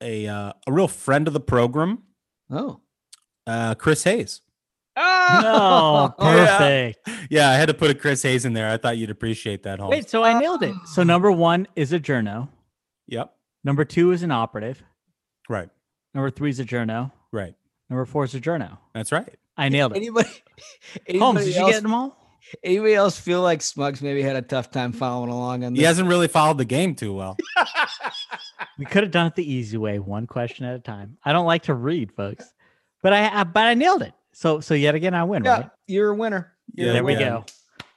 a uh, a real friend of the program, Oh. uh Chris Hayes. No, perfect. Yeah, I had to put a Chris Hayes in there. I thought you'd appreciate that, Holmes. Wait, so I nailed it. So number one is a journo. Yep. Number two is an operative. Right. Number three is a journo. Right. Number four is a journo. That's right. I nailed it. Anybody, anybody Holmes, did you else, get them all? anybody else feel like Smugs maybe had a tough time following along on this? He hasn't really followed the game too well. We could have done it the easy way, one question at a time. I don't like to read, folks, but I, I but I nailed it. So so yet again, I win, Yeah, right? you're a winner. You're Yeah, a there we winner. go.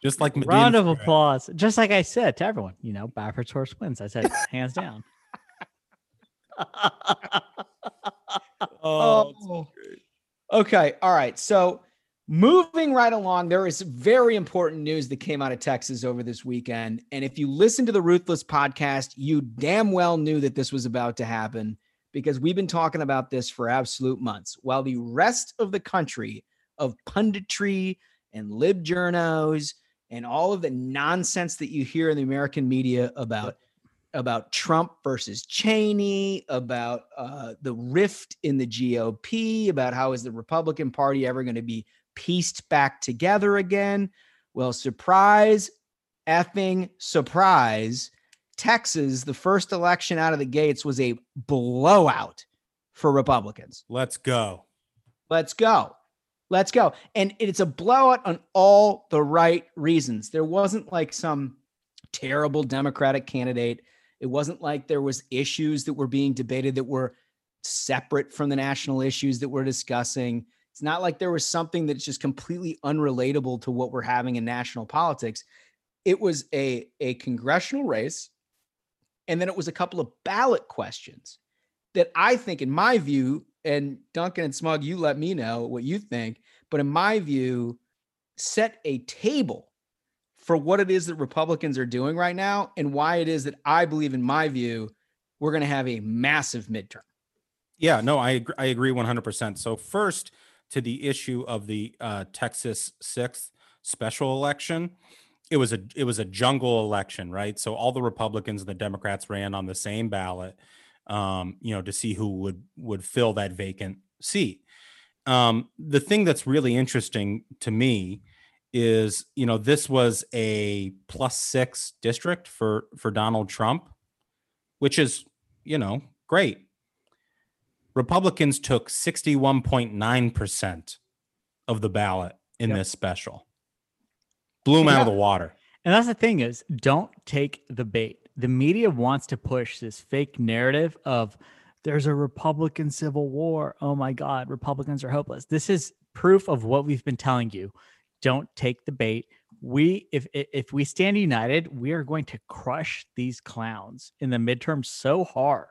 Just like Medina Round of Spirit. applause. Just like I said to everyone, you know, Baffert's horse wins. I said hands down. Oh, oh. Okay. All right. So moving right along, there is very important news that came out of Texas over this weekend. And if you listen to the Ruthless podcast, you damn well knew that this was about to happen because we've been talking about this for absolute months. While the rest of the country of punditry and lib journos and all of the nonsense that you hear in the American media about about Trump versus Cheney, about uh, the rift in the GOP, about how is the Republican Party ever going to be pieced back together again? Well, surprise, effing surprise. Texas, the first election out of the gates was a blowout for Republicans. Let's go. Let's go. Let's go. And it's a blowout on all the right reasons. There wasn't like some terrible Democratic candidate. It wasn't like there was issues that were being debated that were separate from the national issues that we're discussing. It's not like there was something that's just completely unrelatable to what we're having in national politics. It was a, a congressional race, and then it was a couple of ballot questions that I think, in my view, and Duncan and Smug, you let me know what you think, but in my view, set a table for what it is that Republicans are doing right now and why it is that I believe, in my view, we're going to have a massive midterm. Yeah, no, I agree, I agree 100%. So first to the issue of the uh, Texas 6th special election, it was a it was a jungle election, right? So all the Republicans and the Democrats ran on the same ballot um, you know, to see who would would fill that vacant seat. Um, the thing that's really interesting to me is you know this was a plus six district for for Donald Trump, which is you know great. Republicans took 61.9% of the ballot in yep. this special. Blew them yeah. out of the water. And that's the thing is don't take the bait. The media wants to push this fake narrative of there's a Republican civil war. Oh my God, Republicans are hopeless. This is proof of what we've been telling you. Don't take the bait. We, if if we stand united, we are going to crush these clowns in the midterm so hard,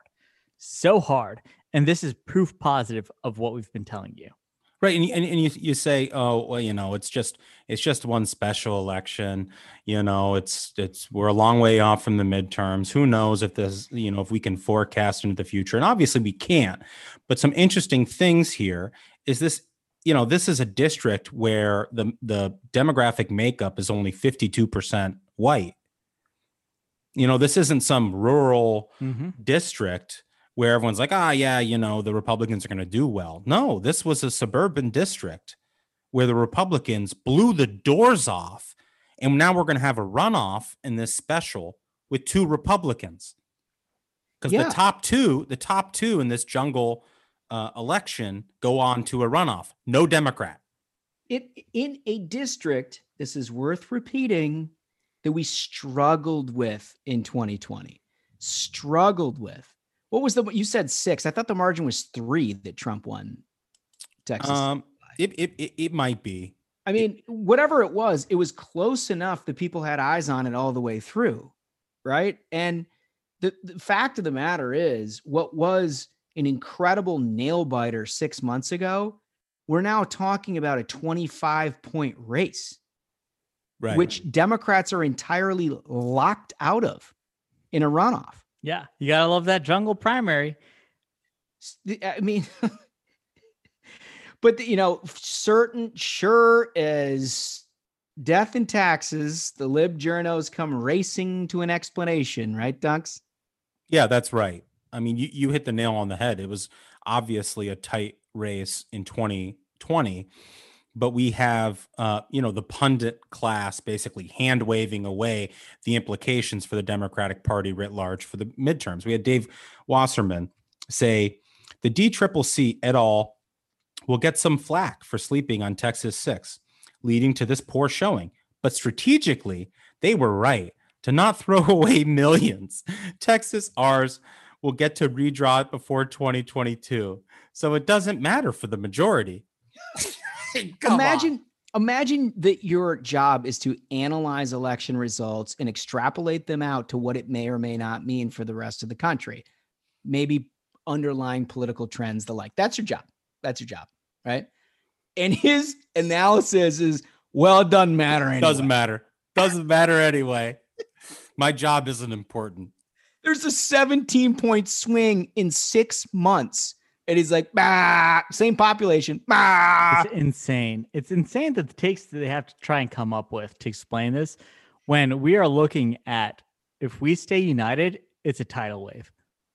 so hard. And this is proof positive of what we've been telling you. Right, and, and, and you you say, oh well, you know, it's just it's just one special election. You know, it's it's we're a long way off from the midterms. Who knows if this, you know, if we can forecast into the future? And obviously we can't. But some interesting things here is this. You know, this is a district where the the demographic makeup is only fifty two percent white. You know, this isn't some rural mm-hmm. district where everyone's like, ah, yeah, you know, the Republicans are going to do well. No, this was a suburban district where the Republicans blew the doors off. And now we're going to have a runoff in this special with two Republicans. Because yeah. the top two, the top two in this jungle uh, election go on to a runoff. No Democrat. It, in a district, this is worth repeating, that we struggled with in 2020. Struggled with what was the you said six? I thought the margin was three that Trump won Texas. Um, it, it it, it might be. I mean, it, whatever it was, it was close enough that people had eyes on it all the way through, right? And the, the fact of the matter is, what was an incredible nail biter six months ago, we're now talking about a 25 point race, right. which Democrats are entirely locked out of in a runoff. Yeah, you gotta love that jungle primary. I mean, but you know, certain sure as death and taxes, the lib journos come racing to an explanation, right, Dunks? Yeah, that's right. I mean, you, you hit the nail on the head. It was obviously a tight race in 2020 but we have uh, you know the pundit class basically hand waving away the implications for the democratic party writ large for the midterms. We had dave wasserman say the DCCC et al will get some flack for sleeping on texas 6 leading to this poor showing. But strategically they were right to not throw away millions. Texas ours will get to redraw it before 2022 so it doesn't matter for the majority imagine on. imagine that your job is to analyze election results and extrapolate them out to what it may or may not mean for the rest of the country. Maybe underlying political trends, the like. That's your job. That's your job, right? And his analysis is, well, it doesn't matter anyway. Doesn't matter. Doesn't matter anyway. My job isn't important. There's a 17 point swing in six months and he's like, bah, same population. Bah. It's insane. It's insane that the takes that they have to try and come up with to explain this when we are looking at if we stay united, it's a tidal wave.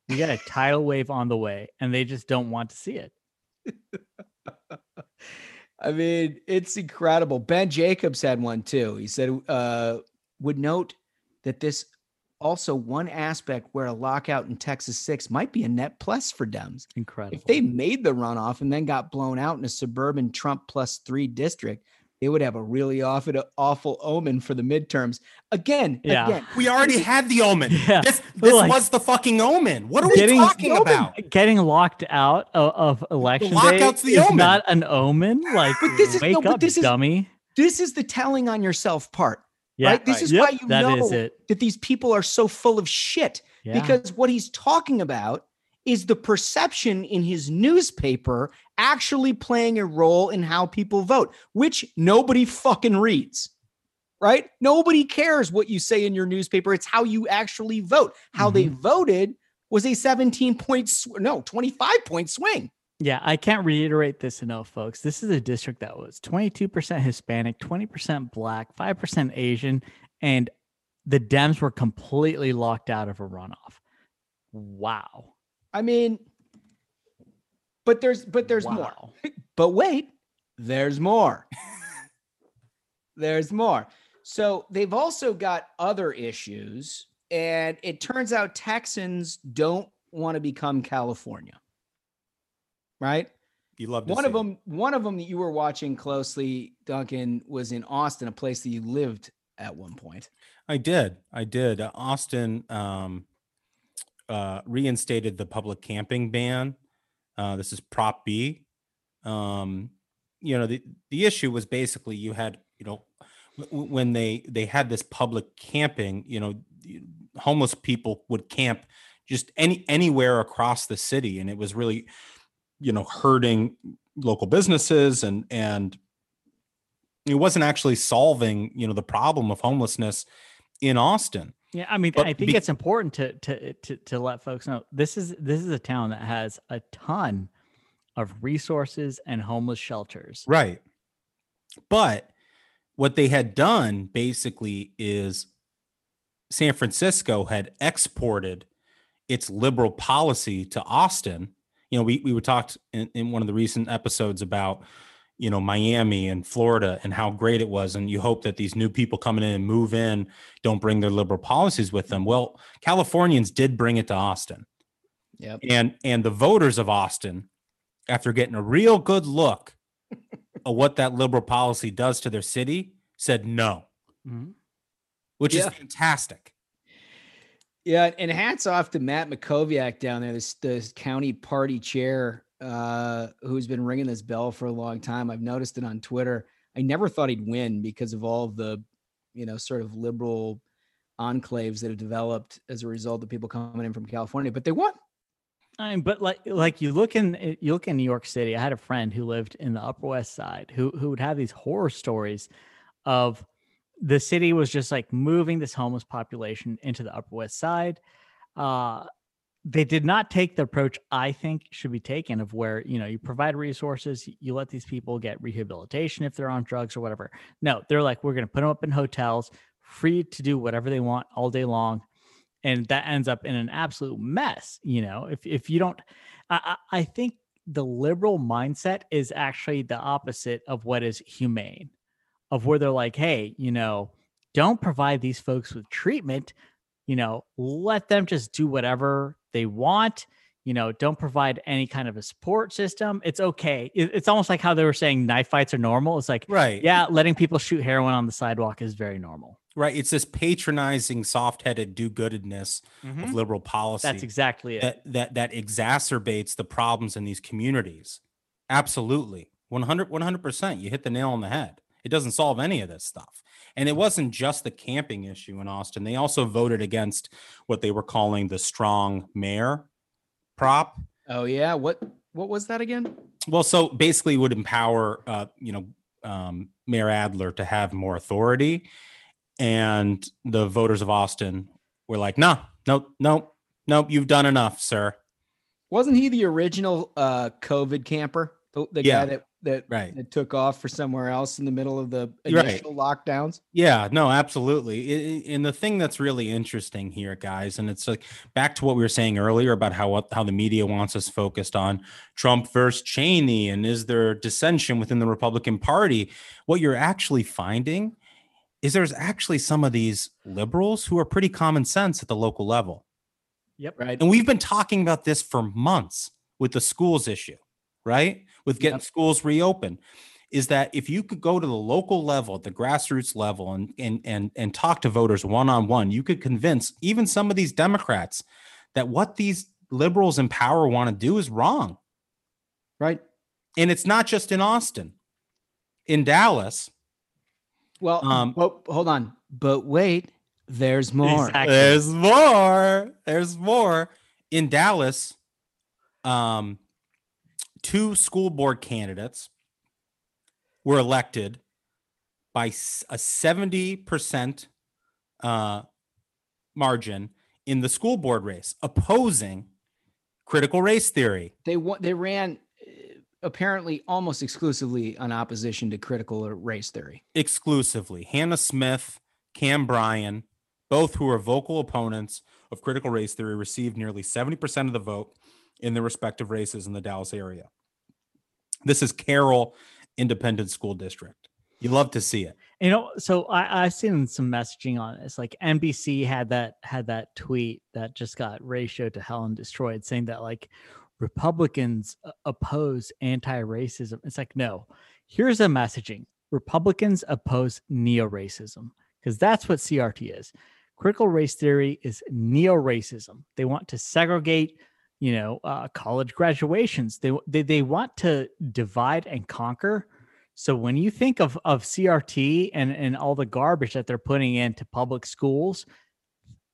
We got a tidal wave on the way, and they just don't want to see it. I mean, it's incredible. Ben Jacobs had one too. He said, uh, would note that this also one aspect where a lockout in Texas 6 might be a net plus for Dems. Incredible. If they made the runoff and then got blown out in a suburban Trump plus three district, it would have a really awful, awful omen for the midterms. Again, yeah. Again, we already had the omen. Yeah. This, this like, was the fucking omen. What are getting, we talking about? Getting locked out of, of election the day the is omen. not an omen. Like, but this is, wake no, up, this dummy. Is, this is the telling on yourself part. Yeah, right. This right. is yep, why you that know that these people are so full of shit yeah. because what he's talking about is the perception in his newspaper actually playing a role in how people vote, which nobody fucking reads. Right? Nobody cares what you say in your newspaper. It's how you actually vote. How mm-hmm. they voted was a 17 point, sw- no, 25 point swing. Yeah, I can't reiterate this enough, folks. This is a district that was 22% Hispanic, 20% Black, 5% Asian, and the Dems were completely locked out of a runoff. Wow. I mean, but there's but there's wow. more. but wait, there's more. There's more. So they've also got other issues, and it turns out Texans don't want to become California. Right? You love one of them. One of them that you were watching closely, Duncan, was in Austin, a place that you lived at one point. I did. I did. Uh, Austin um, uh, reinstated the public camping ban. Uh, this is Prop B. Um, you know, the the issue was basically you had, you know, when they they had this public camping, you know, homeless people would camp just any anywhere across the city, and it was really you know hurting local businesses and and it wasn't actually solving you know the problem of homelessness in Austin. Yeah, I mean, but I think be- it's important to, to to to let folks know this is this is a town that has a ton of resources and homeless shelters. Right. But what they had done basically is San Francisco had exported its liberal policy to Austin you know, we we were talked in, in one of the recent episodes about you know Miami and Florida and how great it was, and you hope that these new people coming in and move in don't bring their liberal policies with them. Well, Californians did bring it to Austin. Yep. And and the voters of Austin, after getting a real good look at what that liberal policy does to their city, said no, mm-hmm. which yeah. is fantastic. Yeah, and hats off to Matt Mackowiak down there, this the county party chair, uh, who's been ringing this bell for a long time. I've noticed it on Twitter. I never thought he'd win because of all of the, you know, sort of liberal enclaves that have developed as a result of people coming in from California, but they won. I mean, but like like you look in you look in New York City. I had a friend who lived in the Upper West Side who who would have these horror stories of the city was just like moving this homeless population into the Upper West Side. Uh, they did not take the approach I think should be taken of where you know you provide resources, you let these people get rehabilitation if they're on drugs or whatever. No, they're like we're going to put them up in hotels, free to do whatever they want all day long, and that ends up in an absolute mess. You know, if if you don't, I, I think the liberal mindset is actually the opposite of what is humane of where they're like, hey, you know, don't provide these folks with treatment. You know, let them just do whatever they want. You know, don't provide any kind of a support system. It's okay. It's almost like how they were saying knife fights are normal. It's like, right. Yeah, letting people shoot heroin on the sidewalk is very normal. Right. It's this patronizing, soft-headed do-goodedness mm-hmm. of liberal policy. That's exactly it. That, that that exacerbates the problems in these communities. Absolutely. 100 100%. You hit the nail on the head. It doesn't solve any of this stuff. And it wasn't just the camping issue in Austin. They also voted against what they were calling the strong mayor prop. Oh yeah, what what was that again? Well, so basically would empower uh, you know, um, Mayor Adler to have more authority and the voters of Austin were like, "No, no, no, no, you've done enough, sir." Wasn't he the original uh COVID camper? The, the yeah. guy that that, right. that took off for somewhere else in the middle of the initial right. lockdowns. Yeah, no, absolutely. and the thing that's really interesting here, guys, and it's like back to what we were saying earlier about how how the media wants us focused on Trump versus Cheney, and is there dissension within the Republican Party? What you're actually finding is there's actually some of these liberals who are pretty common sense at the local level. Yep. Right. And we've been talking about this for months with the schools issue, right? With getting yep. schools reopened is that if you could go to the local level, the grassroots level, and and and and talk to voters one on one, you could convince even some of these Democrats that what these liberals in power want to do is wrong. Right. And it's not just in Austin. In Dallas. Well, um, well hold on. But wait, there's more. Exactly. There's more. There's more. In Dallas, um, two school board candidates were elected by a 70% uh, margin in the school board race opposing critical race theory. They they ran uh, apparently almost exclusively on opposition to critical race theory. Exclusively. Hannah Smith, Cam Bryan, both who are vocal opponents of critical race theory, received nearly 70% of the vote in their respective races in the Dallas area. This is Carroll Independent School District. You love to see it. You know, so I, I've seen some messaging on this. Like NBC had that had that tweet that just got ratioed to hell and destroyed, saying that like Republicans uh, oppose anti-racism. It's like no. Here's a messaging: Republicans oppose neo-racism because that's what CRT is. Critical race theory is neo-racism. They want to segregate, you know, uh, college graduations. They, they they want to divide and conquer so when you think of of CRT and and all the garbage that they're putting into public schools,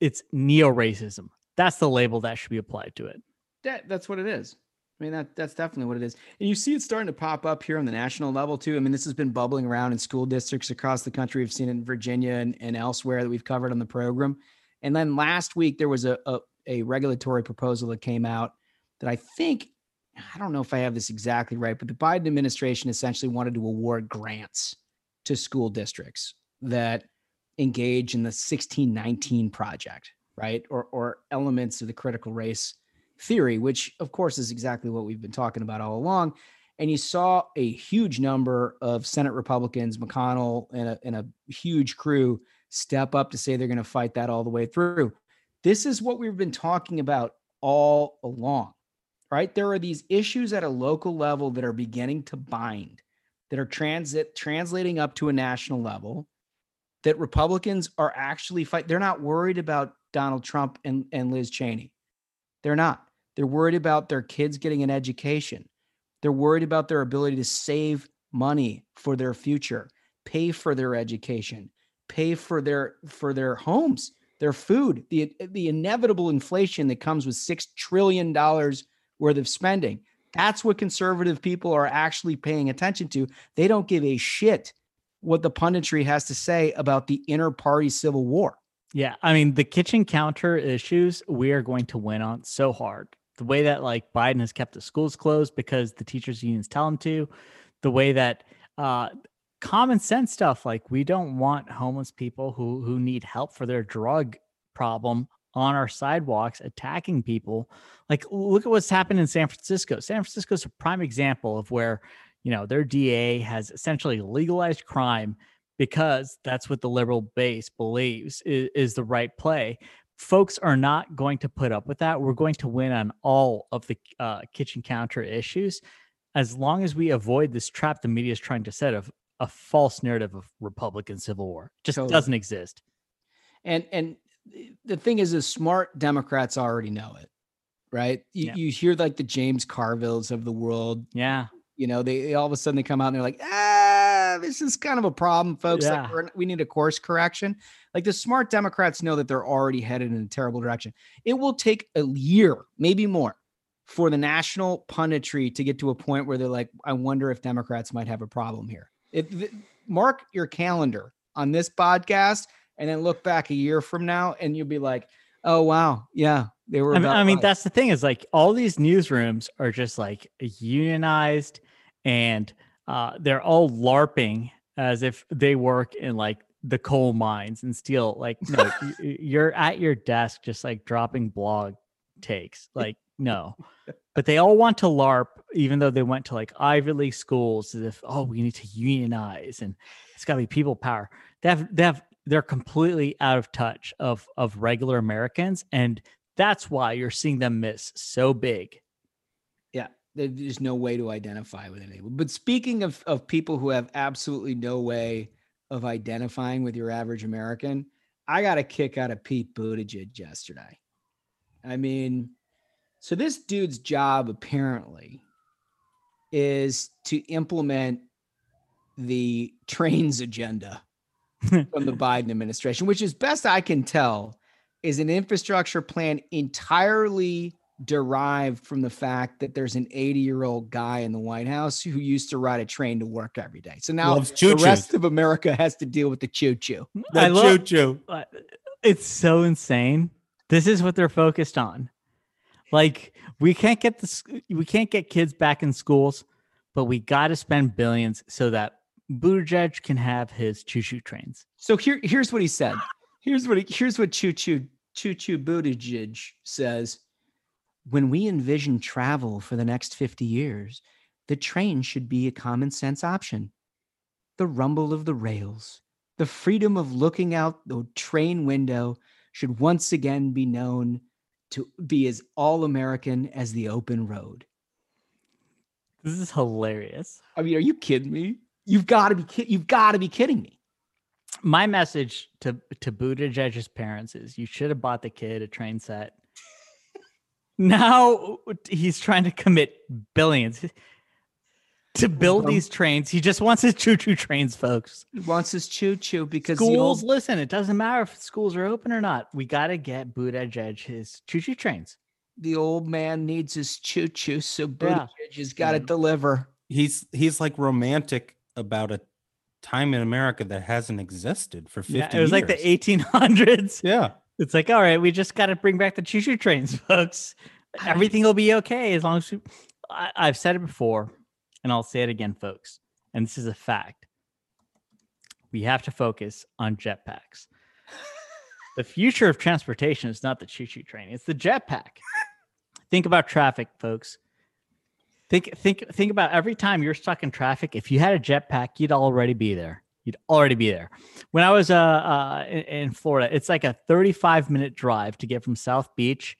it's neo racism. That's the label that should be applied to it. That that's what it is. I mean that that's definitely what it is. And you see it starting to pop up here on the national level too. I mean this has been bubbling around in school districts across the country. We've seen it in Virginia and, and elsewhere that we've covered on the program. And then last week there was a, a, a regulatory proposal that came out that I think I don't know if I have this exactly right, but the Biden administration essentially wanted to award grants to school districts that engage in the 1619 project, right? Or, or elements of the critical race theory, which of course is exactly what we've been talking about all along. And you saw a huge number of Senate Republicans, McConnell, and a, and a huge crew step up to say they're going to fight that all the way through. This is what we've been talking about all along right? There are these issues at a local level that are beginning to bind, that are transit translating up to a national level. That Republicans are actually fight. They're not worried about Donald Trump and, and Liz Cheney. They're not. They're worried about their kids getting an education. They're worried about their ability to save money for their future, pay for their education, pay for their for their homes, their food, the the inevitable inflation that comes with 6 trillion dollars worth of spending. That's what conservative people are actually paying attention to. They don't give a shit what the punditry has to say about the inner party civil war. Yeah. I mean, the kitchen counter issues, we are going to win on so hard. The way that like Biden has kept the schools closed because the teachers' unions tell him to, the way that uh, common sense stuff like we don't want homeless people who who need help for their drug problem on our sidewalks attacking people. Like, look at what's happened in San Francisco. San Francisco is a prime example of where, you know, their DA has essentially legalized crime because that's what the liberal base believes is, is the right play. Folks are not going to put up with that. We're going to win on all of the uh, kitchen counter issues as long as we avoid this trap the media is trying to set of a false narrative of Republican civil war. Just totally. doesn't exist. And and the thing is, is smart Democrats already know it, right? You, yeah. you hear like the James Carvilles of the world. Yeah. You know, they, they, all of a sudden they come out and they're like, ah, this is kind of a problem, folks. Yeah. Like we need a course correction. Like the smart Democrats know that they're already headed in a terrible direction. It will take a year, maybe more, for the national punditry to get to a point where they're like, I wonder if Democrats might have a problem here. Mark your calendar on this podcast and then look back a year from now and you'll be like, oh wow, yeah, they were. I mean, I mean that's the thing is like all these newsrooms are just like unionized and uh, they're all larping as if they work in like the coal mines and steel. Like no, you're at your desk just like dropping blog takes. Like no. But they all want to LARP, even though they went to like Ivy League schools, as if, oh, we need to unionize and it's got to be people power. They have they have they're completely out of touch of of regular Americans, and that's why you're seeing them miss so big. Yeah, there's no way to identify with anyone. But speaking of of people who have absolutely no way of identifying with your average American, I got a kick out of Pete Buttigieg yesterday. I mean, so this dude's job apparently is to implement the trains agenda from the Biden administration, which is best I can tell is an infrastructure plan entirely derived from the fact that there's an 80 year old guy in the White House who used to ride a train to work every day. So now the rest of America has to deal with the choo choo. The choo choo. It's so insane. This is what they're focused on. Like we can't get this, we can't get kids back in schools, but we got to spend billions so that Buttigieg can have his choo choo trains. So here, here's what he said. Here's what he, here's what choo choo choo choo Buttigieg says. When we envision travel for the next 50 years, the train should be a common sense option. the rumble of the rails, the freedom of looking out the train window should once again be known to be as all American as the open road. This is hilarious. I mean, are you kidding me? You've got to be ki- you've got to be kidding me. My message to to Buttigieg's parents is: you should have bought the kid a train set. now he's trying to commit billions to build these trains. He just wants his choo choo trains, folks. He wants his choo choo because schools. Old- listen, it doesn't matter if schools are open or not. We got to get Buttigieg his choo choo trains. The old man needs his choo choo, so Buttigieg yeah. has got to yeah. deliver. He's he's like romantic about a time in America that hasn't existed for 50 yeah, it was years. like the 1800s. Yeah. It's like, all right, we just got to bring back the choo choo trains, folks. Everything will be okay as long as we, I, I've said it before and I'll say it again, folks. And this is a fact. We have to focus on jetpacks. the future of transportation is not the choo choo train, it's the jetpack. think about traffic, folks. Think think think about every time you're stuck in traffic. If you had a jetpack, you'd already be there. You'd already be there. When I was uh, uh in, in Florida, it's like a 35 minute drive to get from South Beach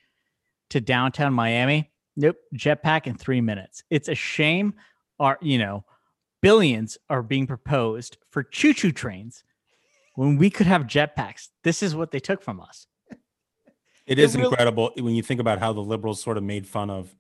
to downtown Miami. Nope, jetpack in three minutes. It's a shame. Are you know, billions are being proposed for choo choo trains when we could have jetpacks. This is what they took from us. It is really- incredible when you think about how the liberals sort of made fun of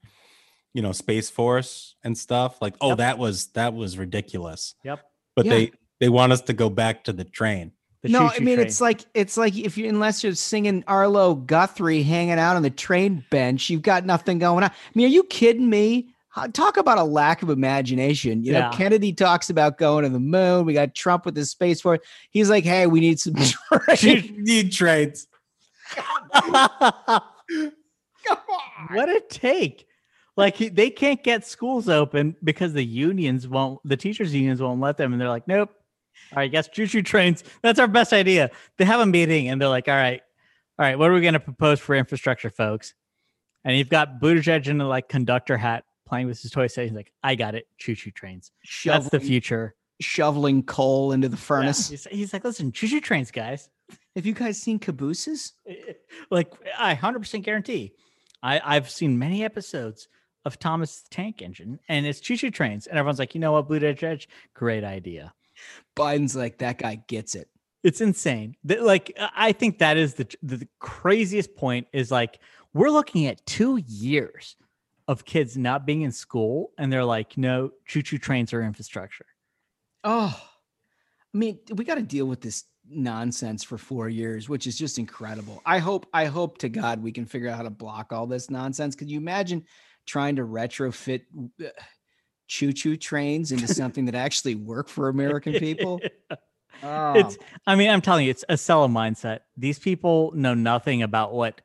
you know space force and stuff like oh yep. that was that was ridiculous yep but yeah. they they want us to go back to the train the no i mean train. it's like it's like if you unless you're singing arlo guthrie hanging out on the train bench you've got nothing going on i mean are you kidding me talk about a lack of imagination. You know yeah. kennedy talks about going to the moon. We got trump with the space force. He's like hey we need some trains. need trains. Come on. What a take. Like they can't get schools open because the unions won't the teachers unions won't let them. And they're like nope. All right guess choo choo trains. That's our best idea. They have a meeting and they're like all right. All right what are we going to propose for infrastructure folks? And you've got Buttigieg in a like conductor hat playing with his toy set he's like i got it choo choo trains shoveling, that's the future shoveling coal into the furnace yeah. he's, he's like listen choo choo trains guys have you guys seen cabooses like i 100% guarantee I, I've seen many episodes of Thomas the Tank Engine, and it's choo choo trains. And everyone's like, you know what, Buttigieg, great idea. Biden's like, that guy gets it. It's insane. Like, I think that is the the craziest point. Is like we're looking at two years of kids not being in school, and they're like, no, choo choo trains are infrastructure. Oh, I mean, we got to deal with this nonsense for four years, which is just incredible. I hope, I hope to God we can figure out how to block all this nonsense. Could you imagine trying to retrofit uh, choo choo trains into something that actually work for American people. Oh. It's, I mean, I'm telling you, it's a seller mindset. These people know nothing about what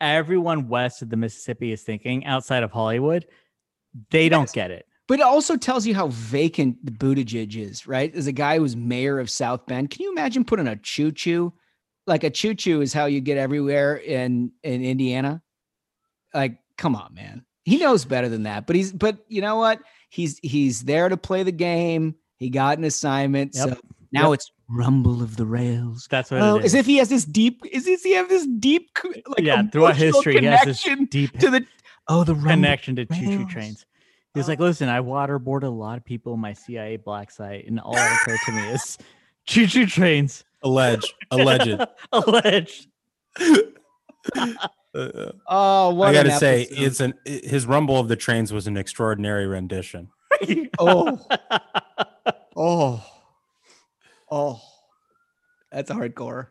everyone west of the Mississippi is thinking outside of Hollywood. They yes. don't get it. But it also tells you how vacant the Buttigieg is, right? As a guy who's mayor of South Bend, can you imagine putting a choo choo? Like a choo choo is how you get everywhere in in Indiana. Like, come on, man he knows better than that. But he's but you know what? He's he's there to play the game. He got an assignment. Yep. So now yep. it's rumble of the rails. That's what oh, it is. As if he has this deep. Is this he have this deep like yeah throughout history he has this deep to the oh the connection to choo choo trains. He's was like, listen, I waterboarded a lot of people in my CIA black site, and all that occurred to me is choo choo trains. Alleged. Alleged. Alleged. Uh, oh, what I gotta say, it's an his rumble of the trains was an extraordinary rendition. oh, oh, oh, that's hardcore.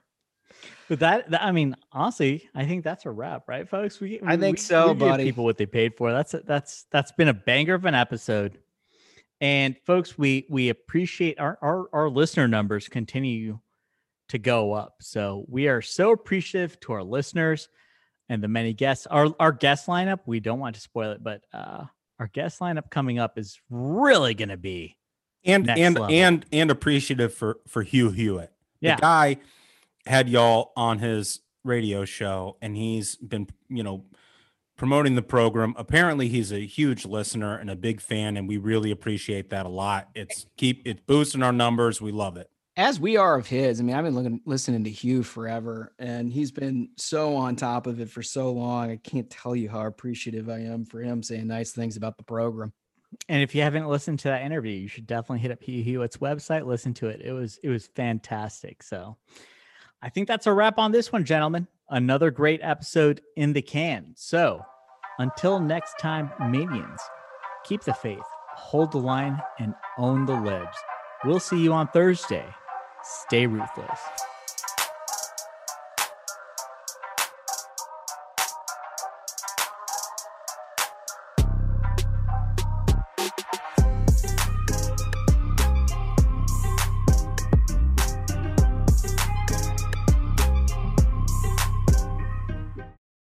But that, that, I mean, honestly, I think that's a wrap, right, folks? We, I think we, so, we buddy. People what they paid for. That's that's that's been a banger of an episode. And folks, we we appreciate our our, our listener numbers continue to go up. So we are so appreciative to our listeners and the many guests. Our our guest lineup, we don't want to spoil it, but uh our guest lineup coming up is really going to be and and level. and and appreciative for for Hugh Hewitt. Yeah. The guy had y'all on his radio show and he's been, you know, promoting the program. Apparently, he's a huge listener and a big fan, and we really appreciate that a lot. It's keep it's boosting our numbers. We love it. As we are of his. I mean, I've been looking, listening to Hugh forever, and he's been so on top of it for so long. I can't tell you how appreciative I am for him saying nice things about the program. And if you haven't listened to that interview, you should definitely hit up Hugh Hewitt's website, listen to it. It was it was fantastic. So I think that's a wrap on this one, gentlemen. Another great episode in the can. So until next time, Minions, keep the faith, hold the line, and own the libs. We'll see you on Thursday. Stay ruthless.